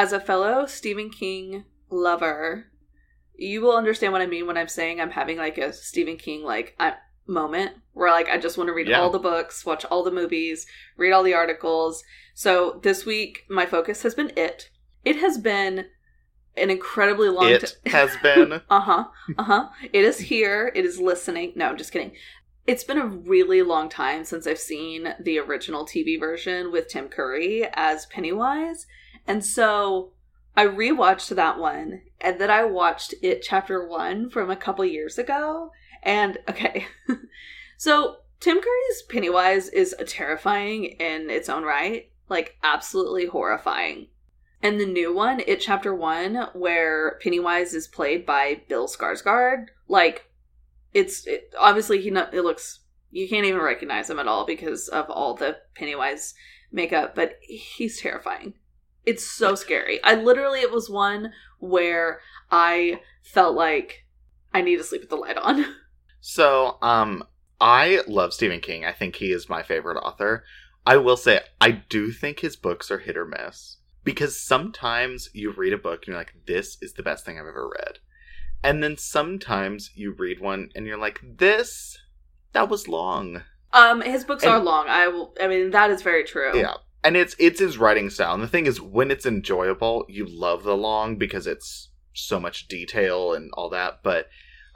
as a fellow Stephen King lover, you will understand what I mean when I'm saying I'm having like a Stephen King like I, moment where like I just want to read Yeah. all the books, watch all the movies, read all the articles. So this week my focus has been it. It has been an incredibly long It ti- has been. uh huh. Uh huh. It is here. It is listening. No, I'm just kidding. It's been a really long time since I've seen the original TV version with Tim Curry as Pennywise. And so I rewatched that one and then I watched it chapter one from a couple years ago. And okay. so Tim Curry's Pennywise is terrifying in its own right. Like absolutely horrifying. And the new one, It Chapter 1, where Pennywise is played by Bill Skarsgård, like, it's it, obviously he no, it looks you can't even recognize him at all because of all the Pennywise makeup, but he's terrifying. It's so scary. I literally it was one where I felt like I need to sleep with the light on. So, um, I love Stephen King. I think he is my favorite author. I will say, I do think his books are hit or miss. Because sometimes you read a book and you're like, this is the best thing I've ever read. And then sometimes you read one and you're like, this, that was long. Um his books And- are long. I will I mean that is very true. Yeah. And it's it's his writing style. And the thing is, when it's enjoyable, you love the long because it's so much detail and all that. But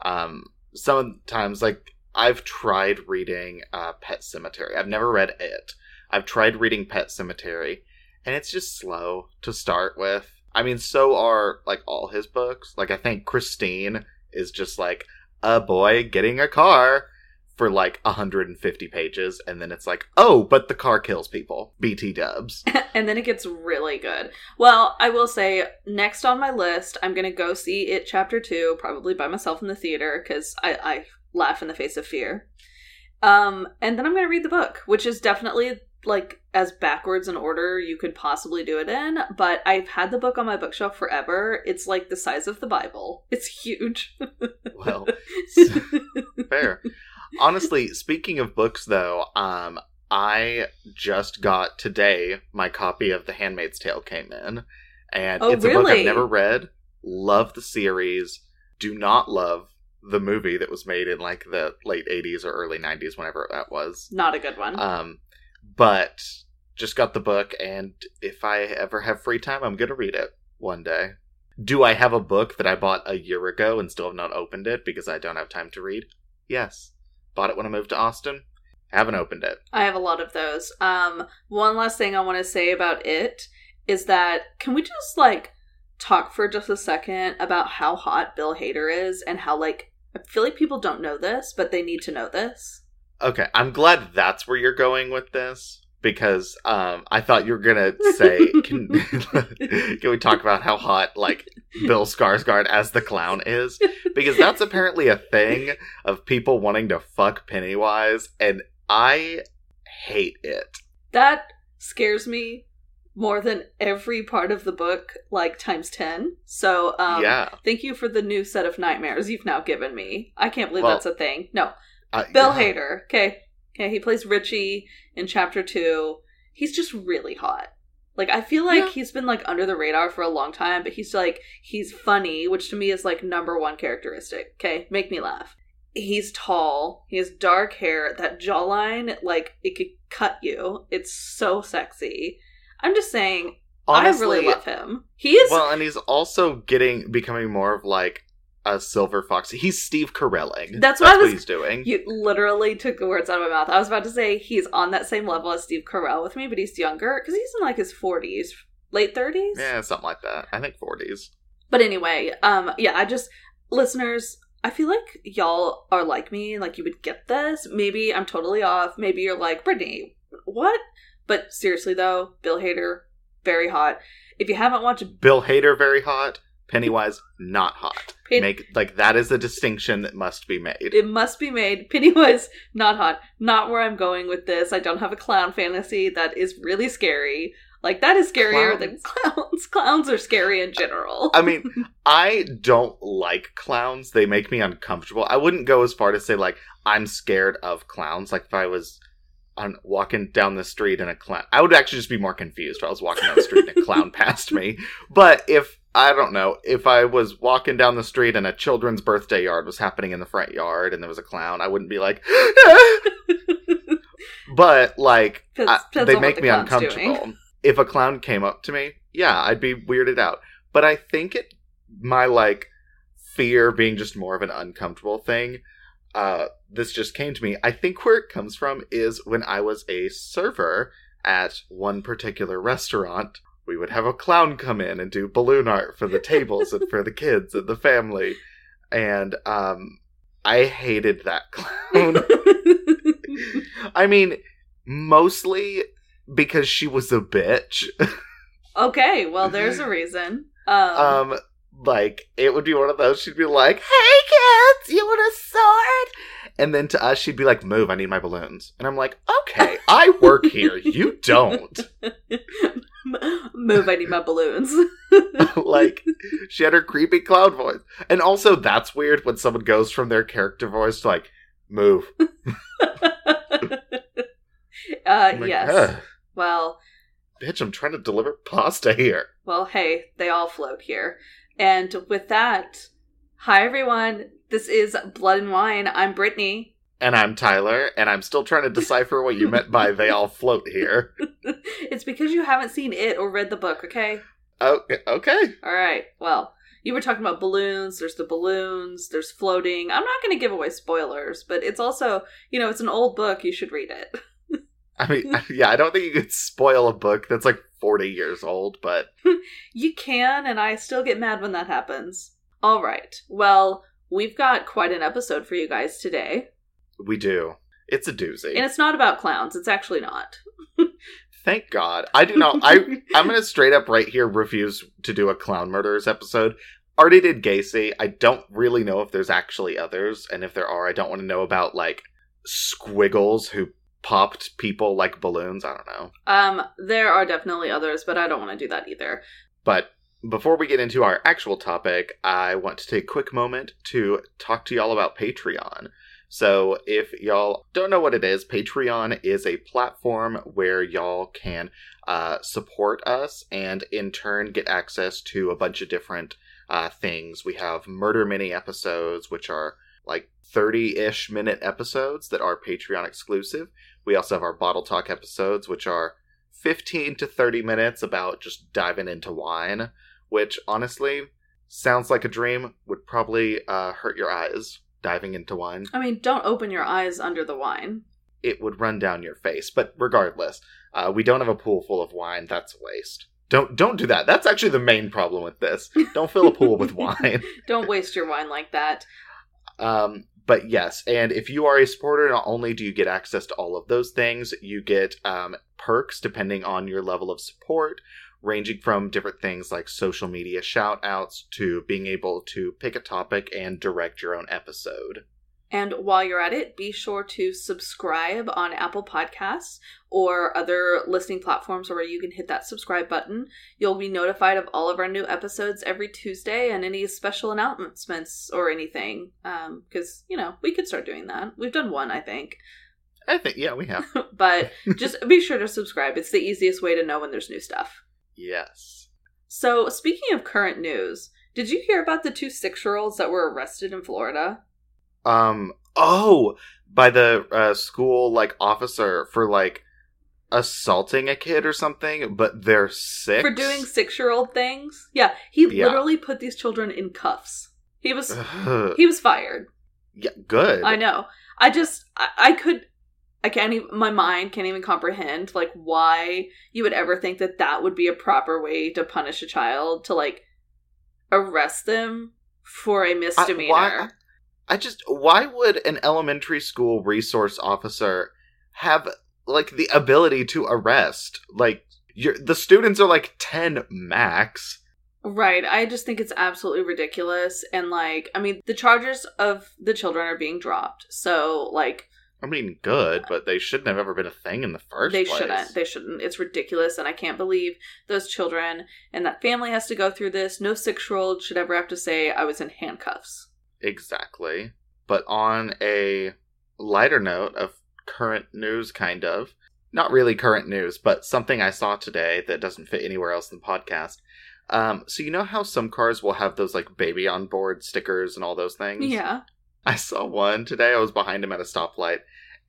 um sometimes like I've tried reading uh Pet Sematary. I've never read it. I've tried reading Pet Sematary, and it's just slow to start with. I mean, so are like all his books. Like I think Christine is just like a boy getting a car for like 150 pages and then it's like oh but the car kills people bt dubs and then it gets really good. Well, I will say next on my list, I'm gonna go see it chapter two, probably by myself in the theater because I, I laugh in the face of fear. Um, and then I'm gonna read the book, which is definitely like as backwards in order you could possibly do it in. But I've had the book on my bookshelf forever. It's like the size of the Bible. It's huge. well fair honestly speaking of books though um i just got today my copy of the handmaid's tale came in and Oh, it's a book i've never read love the series do not love the movie that was made in like the late 80s or early 90s whenever that was Not a good one. Um, but just got the book, and if I ever have free time, I'm gonna read it one day. Do I have a book that I bought a year ago and still have not opened it because I don't have time to read? Yes. Bought it when I moved to Austin. Haven't opened it. I have a lot of those. Um, one last thing I want to say about it is that can we just like talk for just a second about how hot Bill Hader is and how like I feel like people don't know this, but they need to know this. Okay, I'm glad that's where you're going with this because um, I thought you were gonna say, can, can we talk about how hot like Bill Skarsgård as the clown is? Because that's apparently a thing of people wanting to fuck Pennywise, and I hate it. That scares me more than every part of the book, like times ten. So, um, yeah, thank you for the new set of nightmares you've now given me. I can't believe Well- that's a thing. No, uh, Bill yeah. Hader. Okay. Okay, he plays Richie in chapter two. He's just really hot. Like I feel like Yeah. he's been like under the radar for a long time, but he's like he's funny, which to me is like number one characteristic. Okay, make me laugh. He's tall. He has dark hair. That jawline, like it could cut you. It's so sexy. I'm just saying, Honestly, I really love him. He is. Well, and he's also getting becoming more of like a silver fox. He's Steve Carelling. That's what I was- he's doing. You literally took the words out of my mouth. I was about to say he's on that same level as Steve Carell with me, but he's younger because he's in like his forties, late thirties. yeah, something like that. I think 40s. But anyway, um, yeah, I just listeners, I feel like y'all are like me, like you would get this. Maybe I'm totally off. Maybe you're like Brittany, what? But seriously though, Bill Hader, very hot. If you haven't watched, Bill Hader very hot. Pennywise not hot. Pen- Make like that is a distinction that must be made. it must be made. Pennywise, not hot. Not where I'm going with this. I don't have a clown fantasy that is really scary. Like that is scarier than clowns. Clowns are scary in general. I mean, I don't like clowns. They make me uncomfortable. I wouldn't go as far to say like I'm scared of clowns. Like if I was on walking down the street and a clown. I would actually just be more confused if I was walking down the street and a clown passed me. But if I don't know if I was walking down the street and a children's birthday yard was happening in the front yard and there was a clown, I wouldn't be like. but like I- they make the me uncomfortable. doing. If a clown came up to me, yeah, I'd be weirded out. But I think it my like fear being just more of an uncomfortable thing. Uh, this just came to me. I think where it comes from is when I was a server at one particular restaurant. We would have a clown come in and do balloon art for the tables and for the kids and the family, and um, I hated that clown. I mean, mostly because she was a bitch. okay, well, there's a reason. Um, Um, like it would be one of those. She'd be like, "Hey kids, you want a sword?" And then to us, she'd be like, "Move, I need my balloons." And I'm like, "Okay, I work here. You don't." move, I need my balloons. like she had her creepy clown voice, and also that's weird when someone goes from their character voice to like, "Move." uh, like, yes. "Ugh, Well, bitch, I'm trying to deliver pasta here. well, hey, they all float here. And with that, hi everyone. This is Blood and Wine. I'm Brittany. And I'm Tyler, and I'm still trying to decipher what you meant by "they all float here." it's because you haven't seen it or read the book, okay? Okay, okay. All right. Well, you were talking about balloons. There's the balloons. There's floating. I'm not going to give away spoilers, but it's also, you know, it's an old book. You should read it. I mean, yeah, I don't think you could spoil a book that's like 40 years old, but You can, and I still get mad when that happens. All right. Well, we've got quite an episode for you guys today. We do. It's a doozy. And it's not about clowns. It's actually not. Thank God. I do not. I I'm gonna straight up right here refuse to do a clown murderers episode. Already did Gacy. I don't really know if there's actually others, and if there are, I don't want to know about like squiggles who popped people like balloons. I don't know. Um, there are definitely others, but I don't want to do that either. But before we get into our actual topic, I want to take a quick moment to talk to y'all about Patreon. So, if y'all don't know what it is, Patreon is a platform where y'all can uh, support us and in turn get access to a bunch of different uh, things. We have murder mini episodes, which are like 30 ish minute episodes that are Patreon exclusive. We also have our Bottle Talk episodes, which are 15 to 30 minutes about just diving into wine, which honestly sounds like a dream, would probably uh, hurt your eyes diving into wine. I mean, don't open your eyes under the wine. It would run down your face. But regardless, uh, we don't have a pool full of wine. That's a waste. Don't don't do that. That's actually the main problem with this. Don't fill a pool with wine. Don't waste your wine like that. Um, but yes, and if you are a supporter, not only do you get access to all of those things, you get um, perks depending on your level of support, ranging from different things like social media shout outs to being able to pick a topic and direct your own episode. And while you're at it, be sure to subscribe on Apple Podcasts or other listening platforms where you can hit that subscribe button. You'll be notified of all of our new episodes every Tuesday and any special announcements or anything. Um, because, you know, we could start doing that. We've done one, I think. I think, yeah, we have. but just be sure to subscribe. It's the easiest way to know when there's new stuff. Yes. So, speaking of current news, did you hear about the two six year olds that were arrested in Florida? Um, oh, by the uh, school, like, officer for, like, assaulting a kid or something, but they're six. For doing six year old things? Yeah, he Yeah. literally put these children in cuffs. He was Ugh. he was fired. yeah, good. I know. I just I, I could I can't even my mind can't even comprehend like why you would ever think that that would be a proper way to punish a child to like arrest them for a misdemeanor. why, I just why would an elementary school resource officer have like the ability to arrest like you're, the students are like 10 max Right. I just think it's absolutely ridiculous. And, like, I mean, the charges of the children are being dropped. So, like, i mean good but they shouldn't have ever been a thing in the first they place shouldn't. They shouldn't. It's ridiculous. And I can't believe those children and that family has to go through this. No six year old should ever have to say, I was in handcuffs. exactly but on a lighter note of current news, kind of. Not really current news, but something I saw today that doesn't fit anywhere else in the podcast. Um, so you know how some cars will have those like baby on board stickers and all those things? Yeah. I saw one today. I was behind him at a stoplight,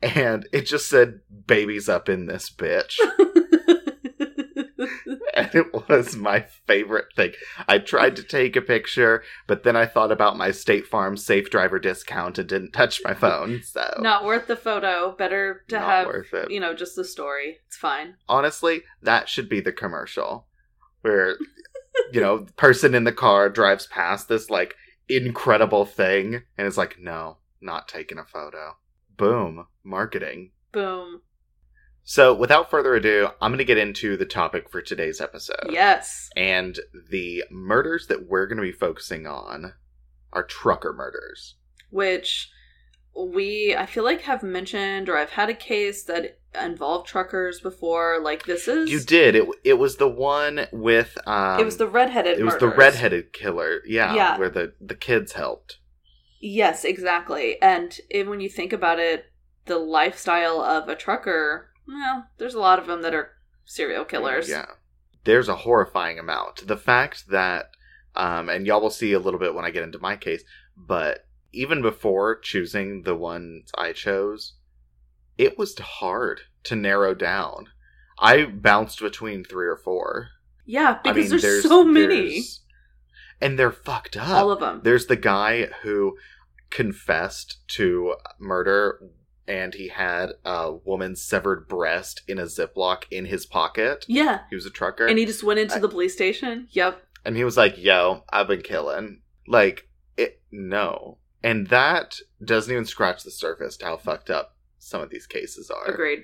and it just said "babies up in this bitch," and it was my favorite thing. I tried to take a picture, but then I thought about my State Farm Safe Driver discount and didn't touch my phone. So Not worth the photo. Better to not have, worth it. you know, just the story. It's fine. Honestly, that should be the commercial where you know, the person in the car drives past this like incredible thing and is like, "No, not taking a photo." Boom, marketing. Boom. So, without further ado, I'm going to get into the topic for today's episode. Yes. And the murders that we're going to be focusing on are trucker murders. Which we, I feel like, have mentioned or I've had a case that involved truckers before. Like, this is. You did. It it was the one with um it was the redheaded it was the redheaded killer. Yeah, Yeah. where the the kids helped. Yes, exactly. And it, when you think about it, the lifestyle of a trucker, well, there's a lot of them that are serial killers. Yeah. There's a horrifying amount. The fact that, um, and y'all will see a little bit when I get into my case, but even before choosing the ones I chose, it was hard to narrow down. I bounced between three or four. Yeah, I because mean, there's, so many. there's- And they're fucked up. All of them. There's the guy who confessed to murder and he had a woman's severed breast in a Ziploc in his pocket. Yeah. He was a trucker. And he just went into the police station. Yep. and he was like, "Yo, I've been killing." Like, it no. And that doesn't even scratch the surface to how fucked up some of these cases are. Agreed.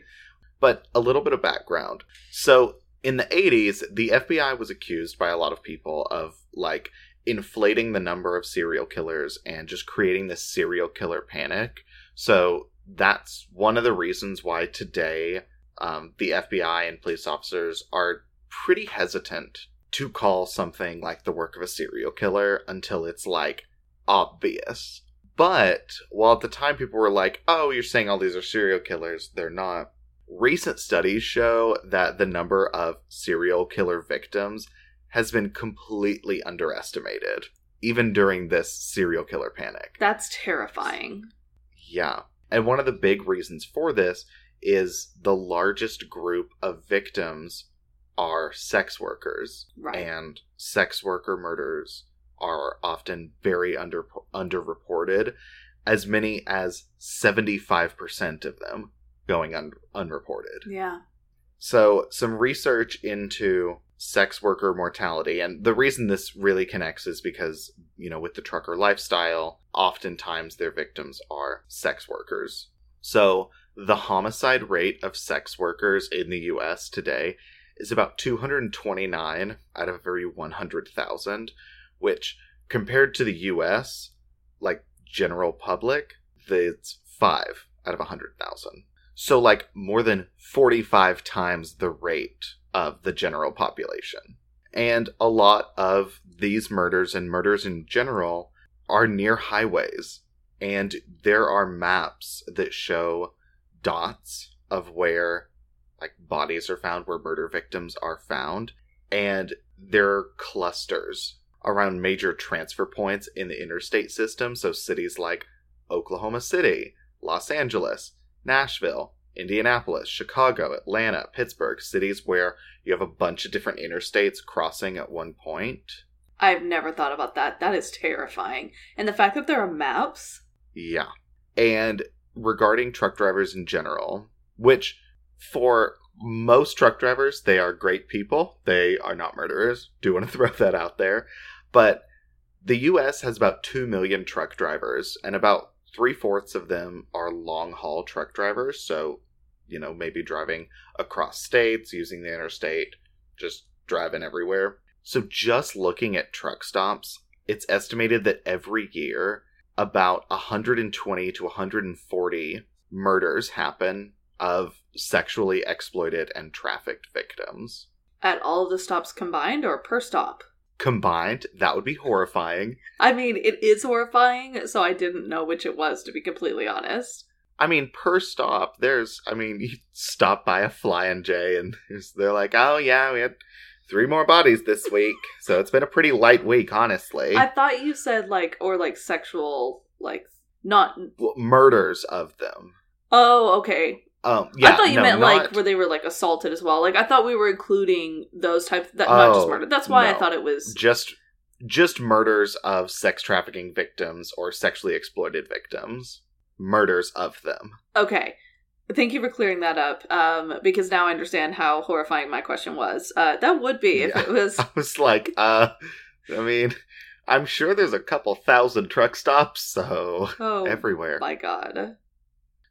But a little bit of background. So, in the 80s, the FBI was accused by a lot of people of like inflating the number of serial killers and just creating this serial killer panic. So, that's one of the reasons why today um, the FBI and police officers are pretty hesitant to call something like the work of a serial killer until it's like obvious. But while at the time people were like, oh, you're saying all these are serial killers, they're not. Recent studies show that the number of serial killer victims has been completely underestimated, even during this serial killer panic. That's terrifying. Yeah. And one of the big reasons for this is the largest group of victims are sex workers. Right. And sex worker murders are often very under underreported, as many as 75% of them going un- unreported. Yeah. So, some research into sex worker mortality, and the reason this really connects is because, you know, with the trucker lifestyle, oftentimes their victims are sex workers. So, the homicide rate of sex workers in the US today is about 229 out of every 100,000, which compared to the US, like general public, it's 5 out of 100,000. So, like, more than 45 times the rate of the general population. And a lot of these murders and murders in general are near highways. And there are maps that show dots of where, like, bodies are found, where murder victims are found. And there are clusters around major transfer points in the interstate system. So, cities like Oklahoma City, Los Angeles, Nashville, Indianapolis, Chicago, Atlanta, Pittsburgh, cities where you have a bunch of different interstates crossing at one point. I've never thought about that. That is terrifying. And the fact that there are maps. Yeah. And regarding truck drivers in general, which for most truck drivers, they are great people. They are not murderers. Do want to throw that out there. But the US has about 2 million truck drivers, and about three fourths of them are long haul truck drivers. So, you know, maybe driving across states, using the interstate, just driving everywhere. So, just looking at truck stops, it's estimated that every year about 120 to 140 murders happen of sexually exploited and trafficked victims. At all the stops combined or per stop? Combined, that would be horrifying. I mean, it is horrifying, so I didn't know which it was, to be completely honest. I mean, per stop, there's, I mean, you stop by a Flying J and they're like, oh yeah, we had three more bodies this week. So it's been a pretty light week, honestly. I thought you said like or like sexual like not Well, Murders of them. Oh, okay. Um, yeah, I thought you no, meant not- like where they were like assaulted as well. Like I thought we were including those types that not just Oh, murder. That's why I thought it was just just murders of sex trafficking victims or sexually exploited victims. Murders of them. Okay. Thank you for clearing that up. Um, because now I understand how horrifying my question was. Uh, that would be if Yeah. it was. I was like, uh, I mean, I'm sure there's a couple thousand truck stops, so Oh everywhere. my god.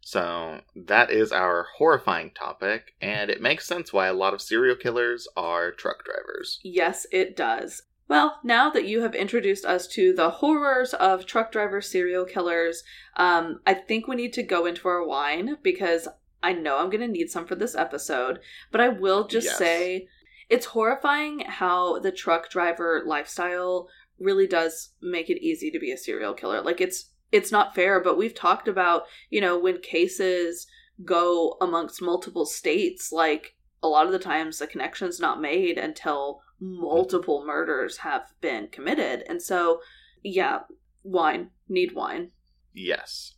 So that is our horrifying topic, and it makes sense why a lot of serial killers are truck drivers. Yes, it does. Well, now that you have introduced us to the horrors of truck driver serial killers, um, I think we need to go into our wine because I know I'm going to need some for this episode. But I will just Yes. say it's horrifying how the truck driver lifestyle really does make it easy to be a serial killer. Like it's it's not fair, but we've talked about, you know, when cases go amongst multiple states, like a lot of the times the connection's not made until multiple murders have been committed. And so, yeah, wine, need wine. Yes.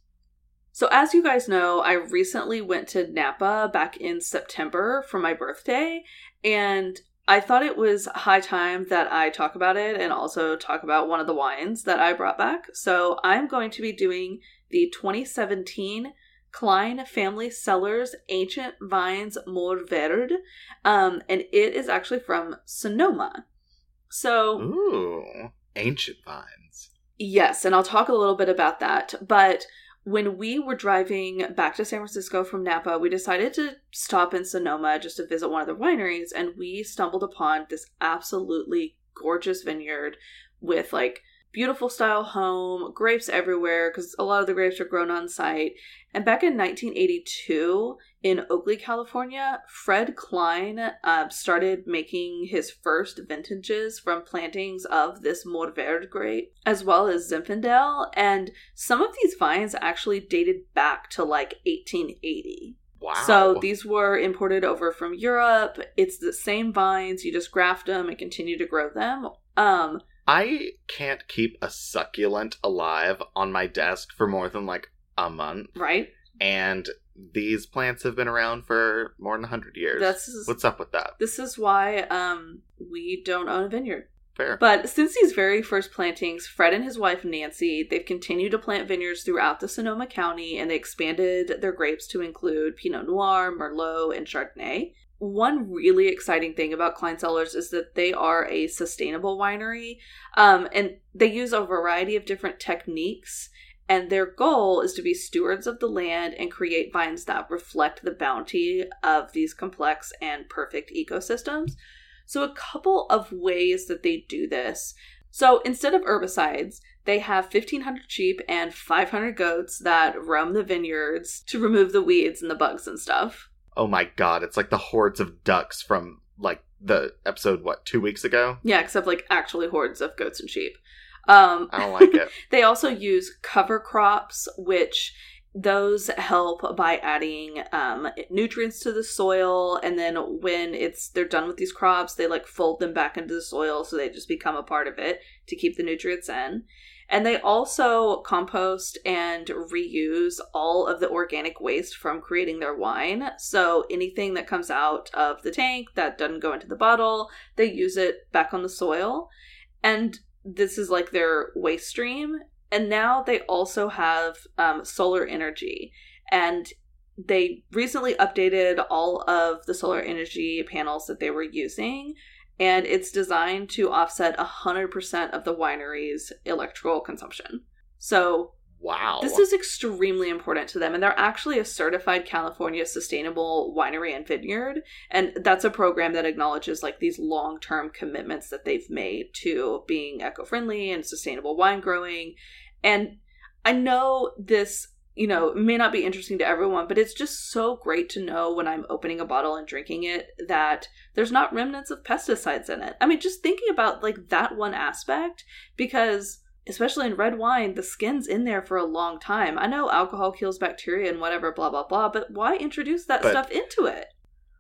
So, as you guys know, I recently went to Napa back in September for my birthday, and I thought it was high time that I talk about it and also talk about one of the wines that I brought back. So, I'm going to be doing the 2017 Cline Family Cellars Ancient Vines Mourvèdre, um, and it is actually from Sonoma. So, Ooh, ancient vines. Yes, and I'll talk a little bit about that. But when we were driving back to San Francisco from Napa, we decided to stop in Sonoma just to visit one of the wineries, and we stumbled upon this absolutely gorgeous vineyard with like beautiful style home, grapes everywhere because a lot of the grapes are grown on site. And back in 1982, in Oakley, California, Fred Cline uh, started making his first vintages from plantings of this Mourvèdre grape, as well as Zinfandel. And some of these vines actually dated back to like 1880. Wow. So these were imported over from Europe. It's the same vines. You just graft them and continue to grow them. Um, I can't keep a succulent alive on my desk for more than like a month, right? and these plants have been around for more than 100 years. This is What's up with that? this is why um we don't own a vineyard. Fair. But since these very first plantings, Fred and his wife Nancy, they've continued to plant vineyards throughout the Sonoma County and they expanded their grapes to include Pinot Noir, Merlot, and Chardonnay. One really exciting thing about Cline Cellars is that they are a sustainable winery um, and they use a variety of different techniques. And their goal is to be stewards of the land and create vines that reflect the bounty of these complex and perfect ecosystems. So, a couple of ways that they do this. So, instead of herbicides, they have 1,500 sheep and 500 goats that roam the vineyards to remove the weeds and the bugs and stuff. oh my god, it's like the hordes of ducks from like the episode what, 2 weeks ago? Yeah, except like actually hordes of goats and sheep. Um, I don't like it. They also use cover crops, which those help by adding um, nutrients to the soil, and then when it's they're done with these crops, they like fold them back into the soil so they just become a part of it to keep the nutrients in. And they also compost and reuse all of the organic waste from creating their wine. So anything that comes out of the tank that doesn't go into the bottle, they use it back on the soil. And this is like their waste stream. And now they also have um, solar energy. And they recently updated all of the solar energy panels that they were using. And it's designed to offset 100% of the winery's electrical consumption. So Wow. this is extremely important to them, and they're actually a certified California sustainable winery and vineyard, and that's a program that acknowledges like these long-term commitments that they've made to being eco-friendly and sustainable wine growing. And I know this, you know, may not be interesting to everyone, but it's just so great to know when I'm opening a bottle and drinking it that there's not remnants of pesticides in it. I mean, just thinking about like that one aspect because especially in red wine, the skin's in there for a long time. I know alcohol kills bacteria and whatever, blah, blah, blah, but why introduce that But- stuff into it?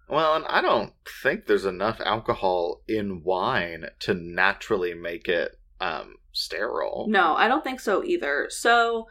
Well, and I don't think there's enough alcohol in wine to naturally make it um, sterile. No, I don't think so either. So,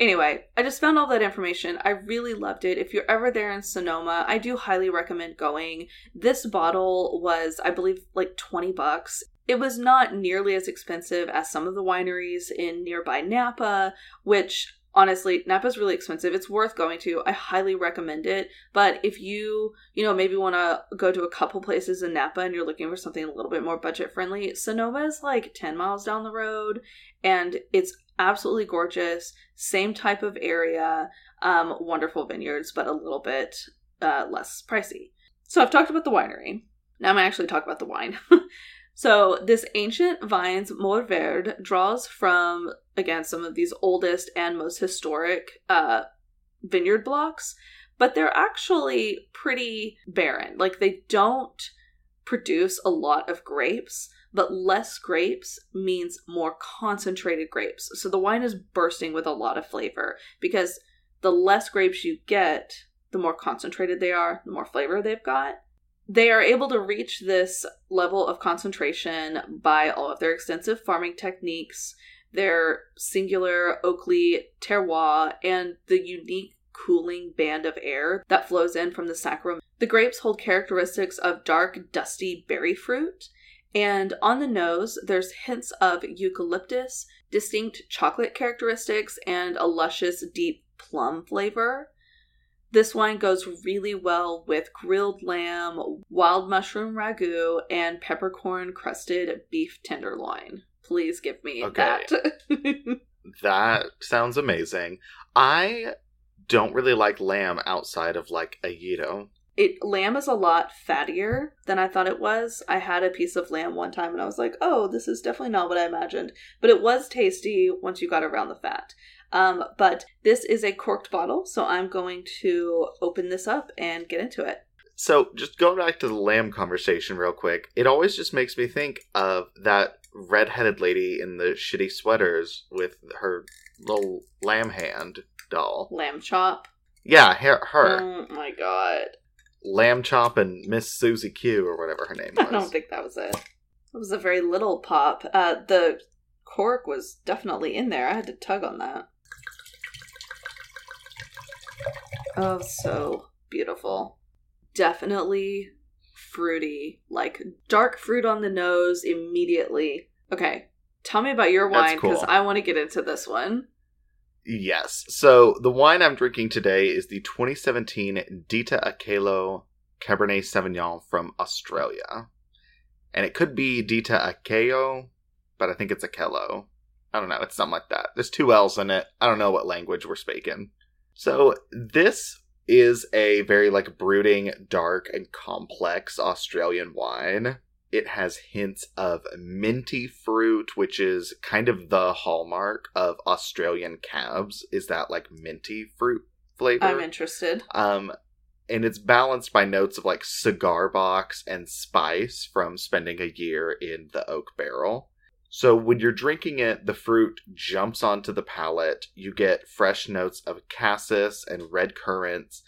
anyway, I just found all that information. I really loved it. If you're ever there in Sonoma, I do highly recommend going. This bottle was, I believe, like 20 bucks. It was not nearly as expensive as some of the wineries in nearby Napa, which honestly, Napa's really expensive. It's worth going to. I highly recommend it. But if you, you know, maybe want to go to a couple places in Napa and you're looking for something a little bit more budget friendly, Sonoma is like 10 miles down the road and it's absolutely gorgeous. Same type of area, um, wonderful vineyards, but a little bit uh, less pricey. So I've talked about the winery. Now I'm gonna actually talk about the wine. so this ancient vines Mourvèdre draws from again some of these oldest and most historic uh, vineyard blocks, but they're actually pretty barren. Like they don't produce a lot of grapes, but less grapes means more concentrated grapes. So the wine is bursting with a lot of flavor because the less grapes you get, the more concentrated they are, the more flavor they've got. They are able to reach this level of concentration by all of their extensive farming techniques, their singular Oakley terroir, and the unique cooling band of air that flows in from the sacrum. The grapes hold characteristics of dark, dusty berry fruit, and on the nose, there's hints of eucalyptus, distinct chocolate characteristics, and a luscious, deep plum flavor. This wine goes really well with grilled lamb, wild mushroom ragu, and peppercorn crusted beef tenderloin. Please give me Okay. that. That sounds amazing. I don't really like lamb outside of like a gyro. it lamb is a lot fattier than I thought it was. I had a piece of lamb one time and I was like, "Oh, this is definitely not what I imagined." But it was tasty once you got around the fat. Um, but this is a corked bottle, so I'm going to open this up and get into it. So, just going back to the lamb conversation real quick, it always just makes me think of that red-headed lady in the shitty sweaters with her little lamb hand doll. Lamb chop. Yeah, her, her. Oh my god. Lamb Chop and Miss Susie Q or whatever her name was. I don't think that was it. It was a very little pop. Uh, the cork was definitely in there. I had to tug on that. Oh, so beautiful. Definitely fruity. Like dark fruit on the nose immediately. Okay, tell me about your wine because cool. I want to get into this one. Yes. So the wine I'm drinking today is the 2017 Dita Akelo Cabernet Sauvignon from Australia. And it could be Dita Akeo, but I think it's Akelo. I don't know. It's something like that. There's two L's in it. I don't know what language we're speaking. So this is a very like brooding, dark, and complex Australian wine. It has hints of minty fruit, which is kind of the hallmark of Australian cabs. Is that like minty fruit flavor? I'm interested. Um, and it's balanced by notes of like cigar box and spice from spending a year in the oak barrel. So when you're drinking it, the fruit jumps onto the palate. You get fresh notes of cassis and red currants,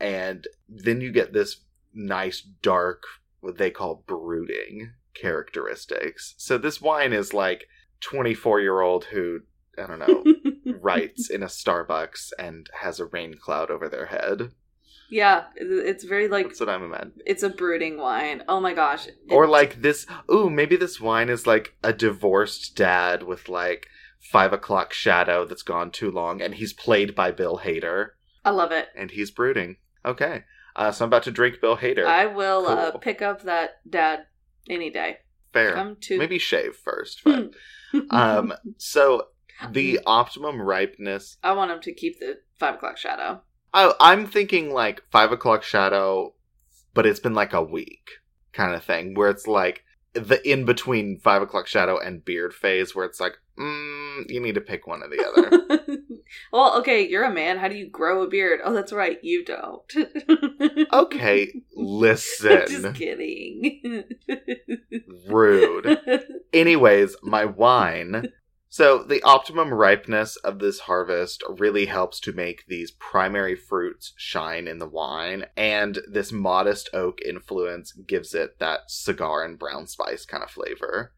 and then you get this nice dark, what they call brooding characteristics. So this wine is like 24 year old who I don't know writes in a Starbucks and has a rain cloud over their head. Yeah, it's very like That's what I'm imagining. it's a brooding wine. Oh my gosh. Or like this. Ooh, maybe this wine is like a divorced dad with like five o'clock shadow that's gone too long, and he's played by Bill Hader, I love it. and he's brooding. Okay, uh, so I'm about to drink Bill Hader. I will uh, pick up that dad any day. Fair. Come to Maybe shave first, but um. So the optimum ripeness. I want him to keep the five o'clock shadow. I, I'm thinking like five o'clock shadow, but it's been like a week kind of thing, where it's like the in between five o'clock shadow and beard phase, where it's like, mm, you need to pick one or the other. well, okay, you're a man. How do you grow a beard? Oh, that's right, you don't. okay, listen, Just kidding. rude. Anyways, my wine. So, the optimum ripeness of this harvest really helps to make these primary fruits shine in the wine, and this modest oak influence gives it that cigar and brown spice kind of flavor.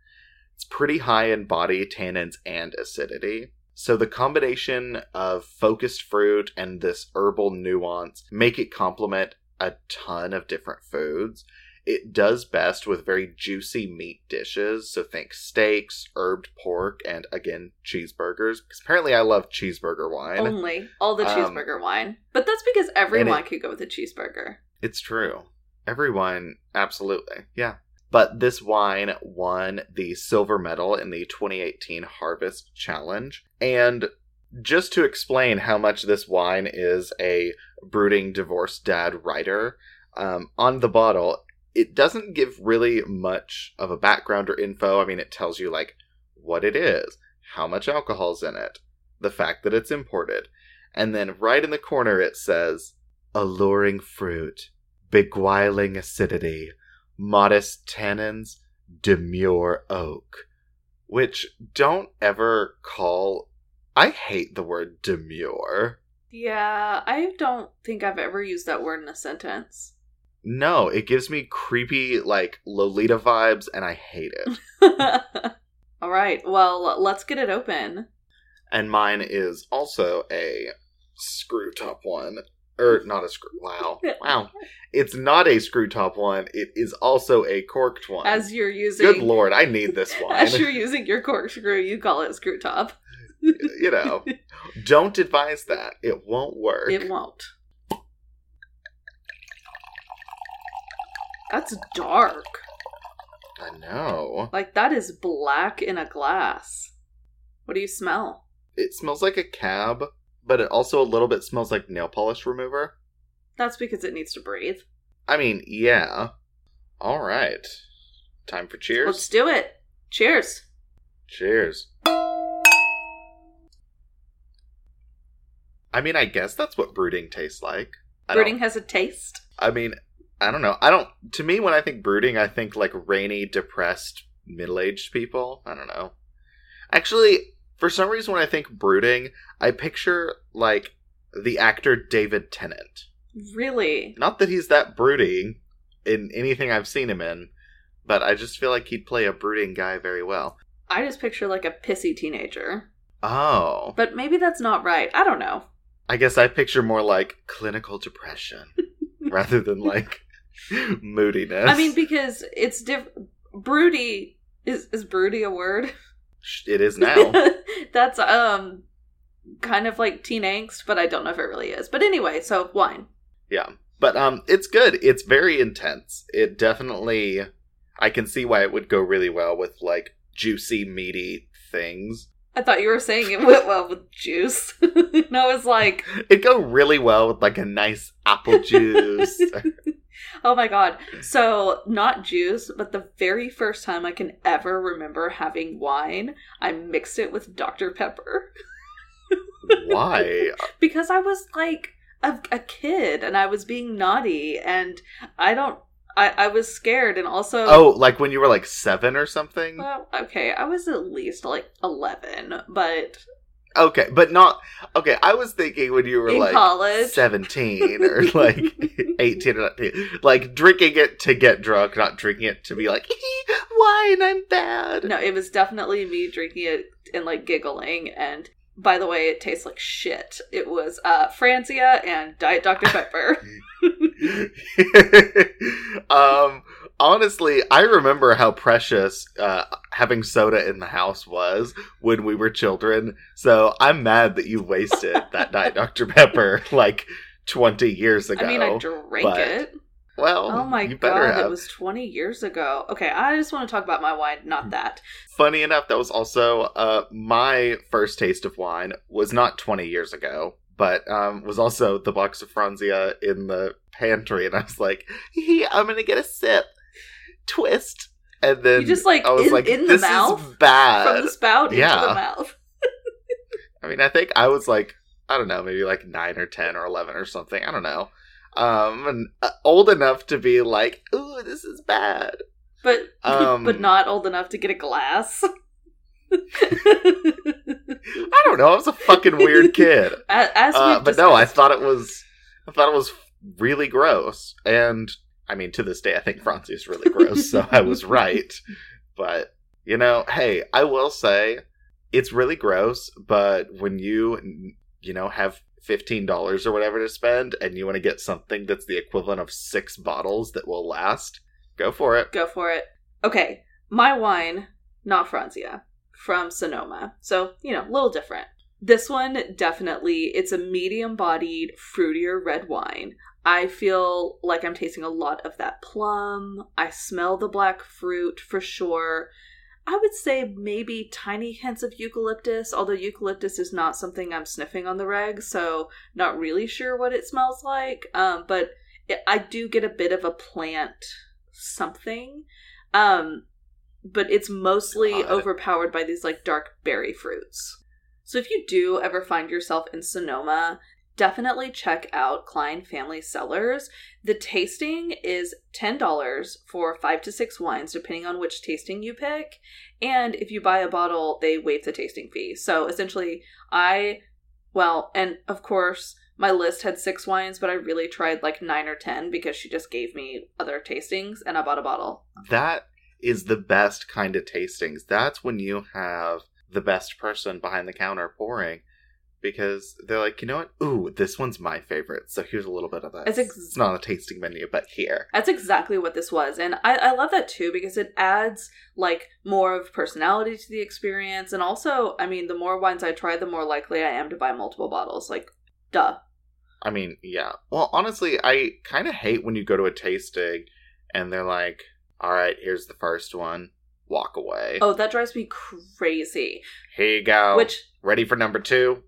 It's pretty high in body, tannins, and acidity. So, the combination of focused fruit and this herbal nuance make it complement a ton of different foods. It does best with very juicy meat dishes, so think steaks, herbed pork, and again, cheeseburgers. Because apparently I love cheeseburger wine. Only all the Um, cheeseburger wine. But that's because every and it- wine could go with a cheeseburger. It's true. Every wine, absolutely. Yeah. But this wine won the silver medal in the 2018 Harvest Challenge. And just to explain how much this wine is a brooding divorced dad writer, um, on the bottle, it doesn't give really much of a background or info. I mean, it tells you, like, what it is, how much alcohol's in it, the fact that it's imported. And then right in the corner, it says, alluring fruit, beguiling acidity, modest tannins, demure oak. Which don't ever call. I hate the word demure. Yeah, I don't think I've ever used that word in a sentence. No, it gives me creepy, like, Lolita vibes, and I hate it. all right, well, let's get it open. and mine is also a screw top one. Or, not a screw. Wow. Wow. It's not a screw top one. It is also a corked one. As you're using Good lord, I need this one. As you're using your corkscrew, you call it screw top. you know, don't advise that. It won't work. It won't. That's dark. I know. Like that is black in a glass. What do you smell? It smells like a cab, but it also a little bit smells like nail polish remover. That's because it needs to breathe. I mean, yeah. All right. Time for cheers. Let's do it. Cheers. Cheers. I mean, I guess that's what brooding tastes like. I Brooding don't- has a taste. I mean, I don't know. I don't. To me, when I think brooding, I think like rainy, depressed, middle-aged people. I don't know. Actually, for some reason, when I think brooding, I picture like the actor David Tennant. Really? Not that he's that brooding in anything I've seen him in, but I just feel like he'd play a brooding guy very well. I just picture like a pissy teenager. Oh, But maybe that's not right. I don't know. I guess I picture more like clinical depression rather than like moodiness. I mean, because it's diff. Broody is is broody a word? it is now. That's um kind of like teen angst, but I don't know if it really is. But anyway, so wine. yeah, but um, it's good. It's very intense. It definitely, I can see why it would go really well with like juicy, meaty things. I thought you were saying it went well with juice. and I was like, It'd go really well with like a nice apple juice. oh my god. So, not juice, but the very first time I can ever remember having wine, I mixed it with Dr. Pepper. why? because I was like a, a kid and I was being naughty and I don't I, I was scared and also Oh, like when you were like seven or something? well okay I was at least like 11 but Okay, but not okay. I was thinking when you were In like college. seventeen or like eighteen or 19, like drinking it to get drunk, not drinking it to be like wine. I'm bad. no it was definitely me drinking it and like giggling and by the way it tastes like shit it was uh Franzia and Diet Dr Pepper um, honestly, I remember how precious uh, having soda in the house was when we were children. So I'm mad that you wasted that Diet Dr Pepper like twenty years ago. I mean I drank but- it well, oh my god have. it was 20 years ago okay I just want to talk about my wine not that Funny enough, that was also uh, my first taste of wine was not 20 years ago, but um, was also the box of Franzia in the pantry, and I was like, "Hee, "I'm gonna get a sip, twist," and then You just, like, I was in- like, in the "This mouth? is bad." from the spout into the mouth I mean, I think I was like, I don't know, maybe like nine or ten or eleven or something. I don't know. Um, and uh, old enough to be like, "Ooh, this is bad." but Um, but not old enough to get a glass. I don't know. I was a fucking weird kid. As, as Uh, but no, I thought it was, I thought it was really gross. And I mean, to this day, I think Franzia is really gross. so I was right. But you know, hey, I will say it's really gross. But when you, you know, have fifteen dollars or whatever to spend, and you want to get something that's the equivalent of six bottles that will last, go for it. Go for it. Okay, my wine, not Franzia, from Sonoma. So, you know, a little different. This one definitely it's a medium-bodied, fruitier red wine. I feel like I'm tasting a lot of that plum. I smell the black fruit for sure. I would say maybe tiny hints of eucalyptus, although eucalyptus is not something I'm sniffing on the reg, so not really sure what it smells like. Um, but it, I do get a bit of a plant something. Um, but it's mostly God. overpowered by these like dark berry fruits. So if you do ever find yourself in Sonoma, definitely check out Cline Family Cellars. The tasting is $10 for 5 to 6 wines depending on which tasting you pick, and if you buy a bottle, they waive the tasting fee. So essentially, I well, and of course, my list had 6 wines, but I really tried like 9 or 10 because she just gave me other tastings and I bought a bottle. That is the best kind of tastings. That's when you have the best person behind the counter pouring because they're like, you know what? Ooh, this one's my favorite. So here's a little bit of this. It's ex- it's not on the tasting menu, but here. That's exactly what this was. And I, I love that too because it adds like more of personality to the experience. And also, I mean, the more wines I try, the more likely I am to buy multiple bottles. Like, duh. I mean, yeah. Well, honestly, I kind of hate when you go to a tasting and they're like, all right, here's the first one. Walk away. Oh, that drives me crazy. Here you go. Which Ready for number two?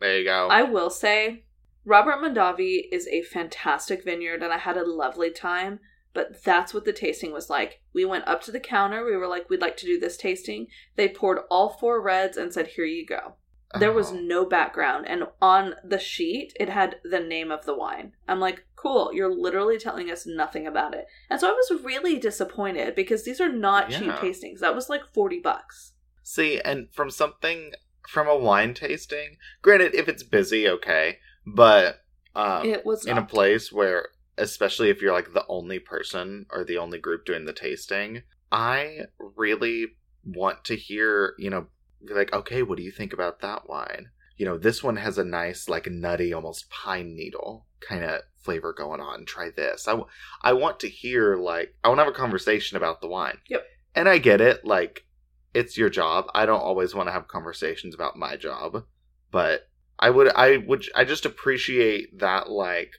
There you go. I will say, Robert Mondavi is a fantastic vineyard and I had a lovely time. But that's what the tasting was like. We went up to the counter. We were like, we'd like to do this tasting. They poured all four reds and said, here you go. There was Oh. no background, and on the sheet, it had the name of the wine. I'm like, cool, you're literally telling us nothing about it. And so I was really disappointed because these are not cheap tastings. That was like 40 bucks. See, and from something from a wine tasting, granted, if it's busy, okay, but um, it was in a place where, especially if you're like the only person or the only group doing the tasting, I really want to hear, you know, be like, okay, what do you think about that wine? You know, this one has a nice, like, nutty, almost pine needle kind of flavor going on. Try this. I, w- I want to hear, like, I want to have a conversation about the wine. Yep. And I get it. Like, it's your job. I don't always want to have conversations about my job, but I would, I would, I just appreciate that, like,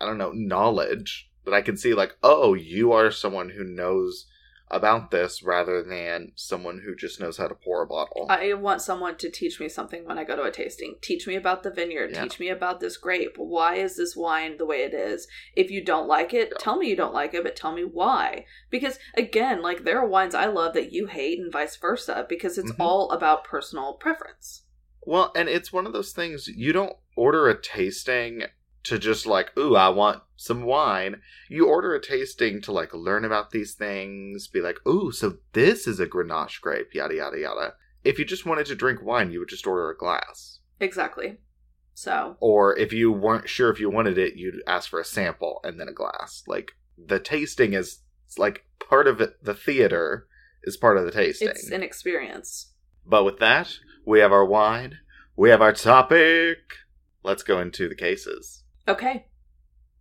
I don't know, knowledge that I can see, like, oh, you are someone who knows about this rather than someone who just knows how to pour a bottle. I want someone to teach me something when I go to a tasting. Teach me about the vineyard. Yeah. Teach me about this grape. Why is this wine the way it is? If you don't like it, Yeah. tell me you don't like it, but tell me why. Because again, like there are wines I love that you hate and vice versa because it's Mhm. all about personal preference. Well, and it's one of those things you don't order a tasting to just like, ooh, I want some wine. You order a tasting to like learn about these things, be like, ooh, so this is a Grenache grape, yada yada yada. If you just wanted to drink wine, you would just order a glass. Exactly. So Or if you weren't sure if you wanted it, you'd ask for a sample and then a glass. Like the tasting is like part of it, the theater is part of the tasting. it's an experience. But with that, we have our wine, we have our topic. Let's go into the cases. Okay.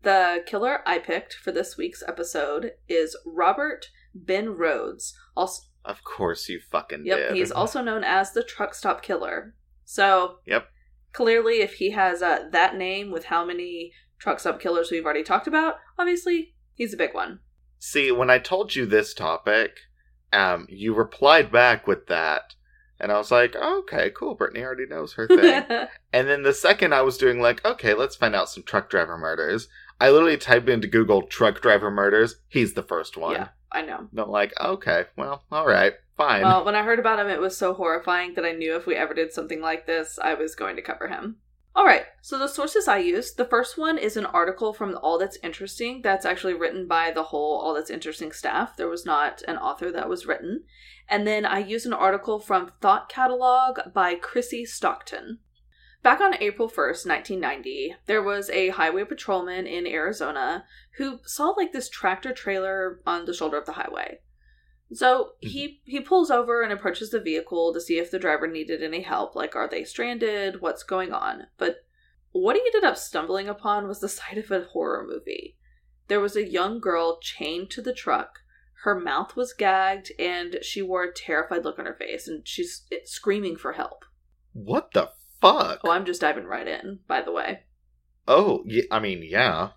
The killer I picked for this week's episode is Robert Ben Rhodes. Also, Of course, you fucking Yep, did. he's also known as the truck stop killer. So, Yep. clearly, if he has uh, that name with how many truck stop killers we've already talked about, obviously he's a big one. See, when I told you this topic, um, you replied back with that, and I was like, oh, okay, cool. Brittany already knows her thing. and then the second I was doing like, okay, let's find out some truck driver murders. I literally typed into Google truck driver murders. He's the first one. yeah, I know. And I'm like, okay, well, all right, fine. Well, when I heard about him, it was so horrifying that I knew if we ever did something like this, I was going to cover him. All right, so the sources I used the first one is an article from All That's Interesting that's actually written by the whole All That's Interesting staff. There was not an author that was written. And then I use an article from Thought Catalog by Chrissy Stockton. Back on April 1st, 1990, there was a highway patrolman in Arizona who saw like this tractor trailer on the shoulder of the highway. So mm-hmm. he he pulls over and approaches the vehicle to see if the driver needed any help, like are they stranded, what's going on. But what he ended up stumbling upon was the sight of a horror movie. There was a young girl chained to the truck. Her mouth was gagged, and she wore a terrified look on her face, and she's screaming for help. What the fuck? Oh, I'm just diving right in, by the way. Oh, yeah, I mean, yeah.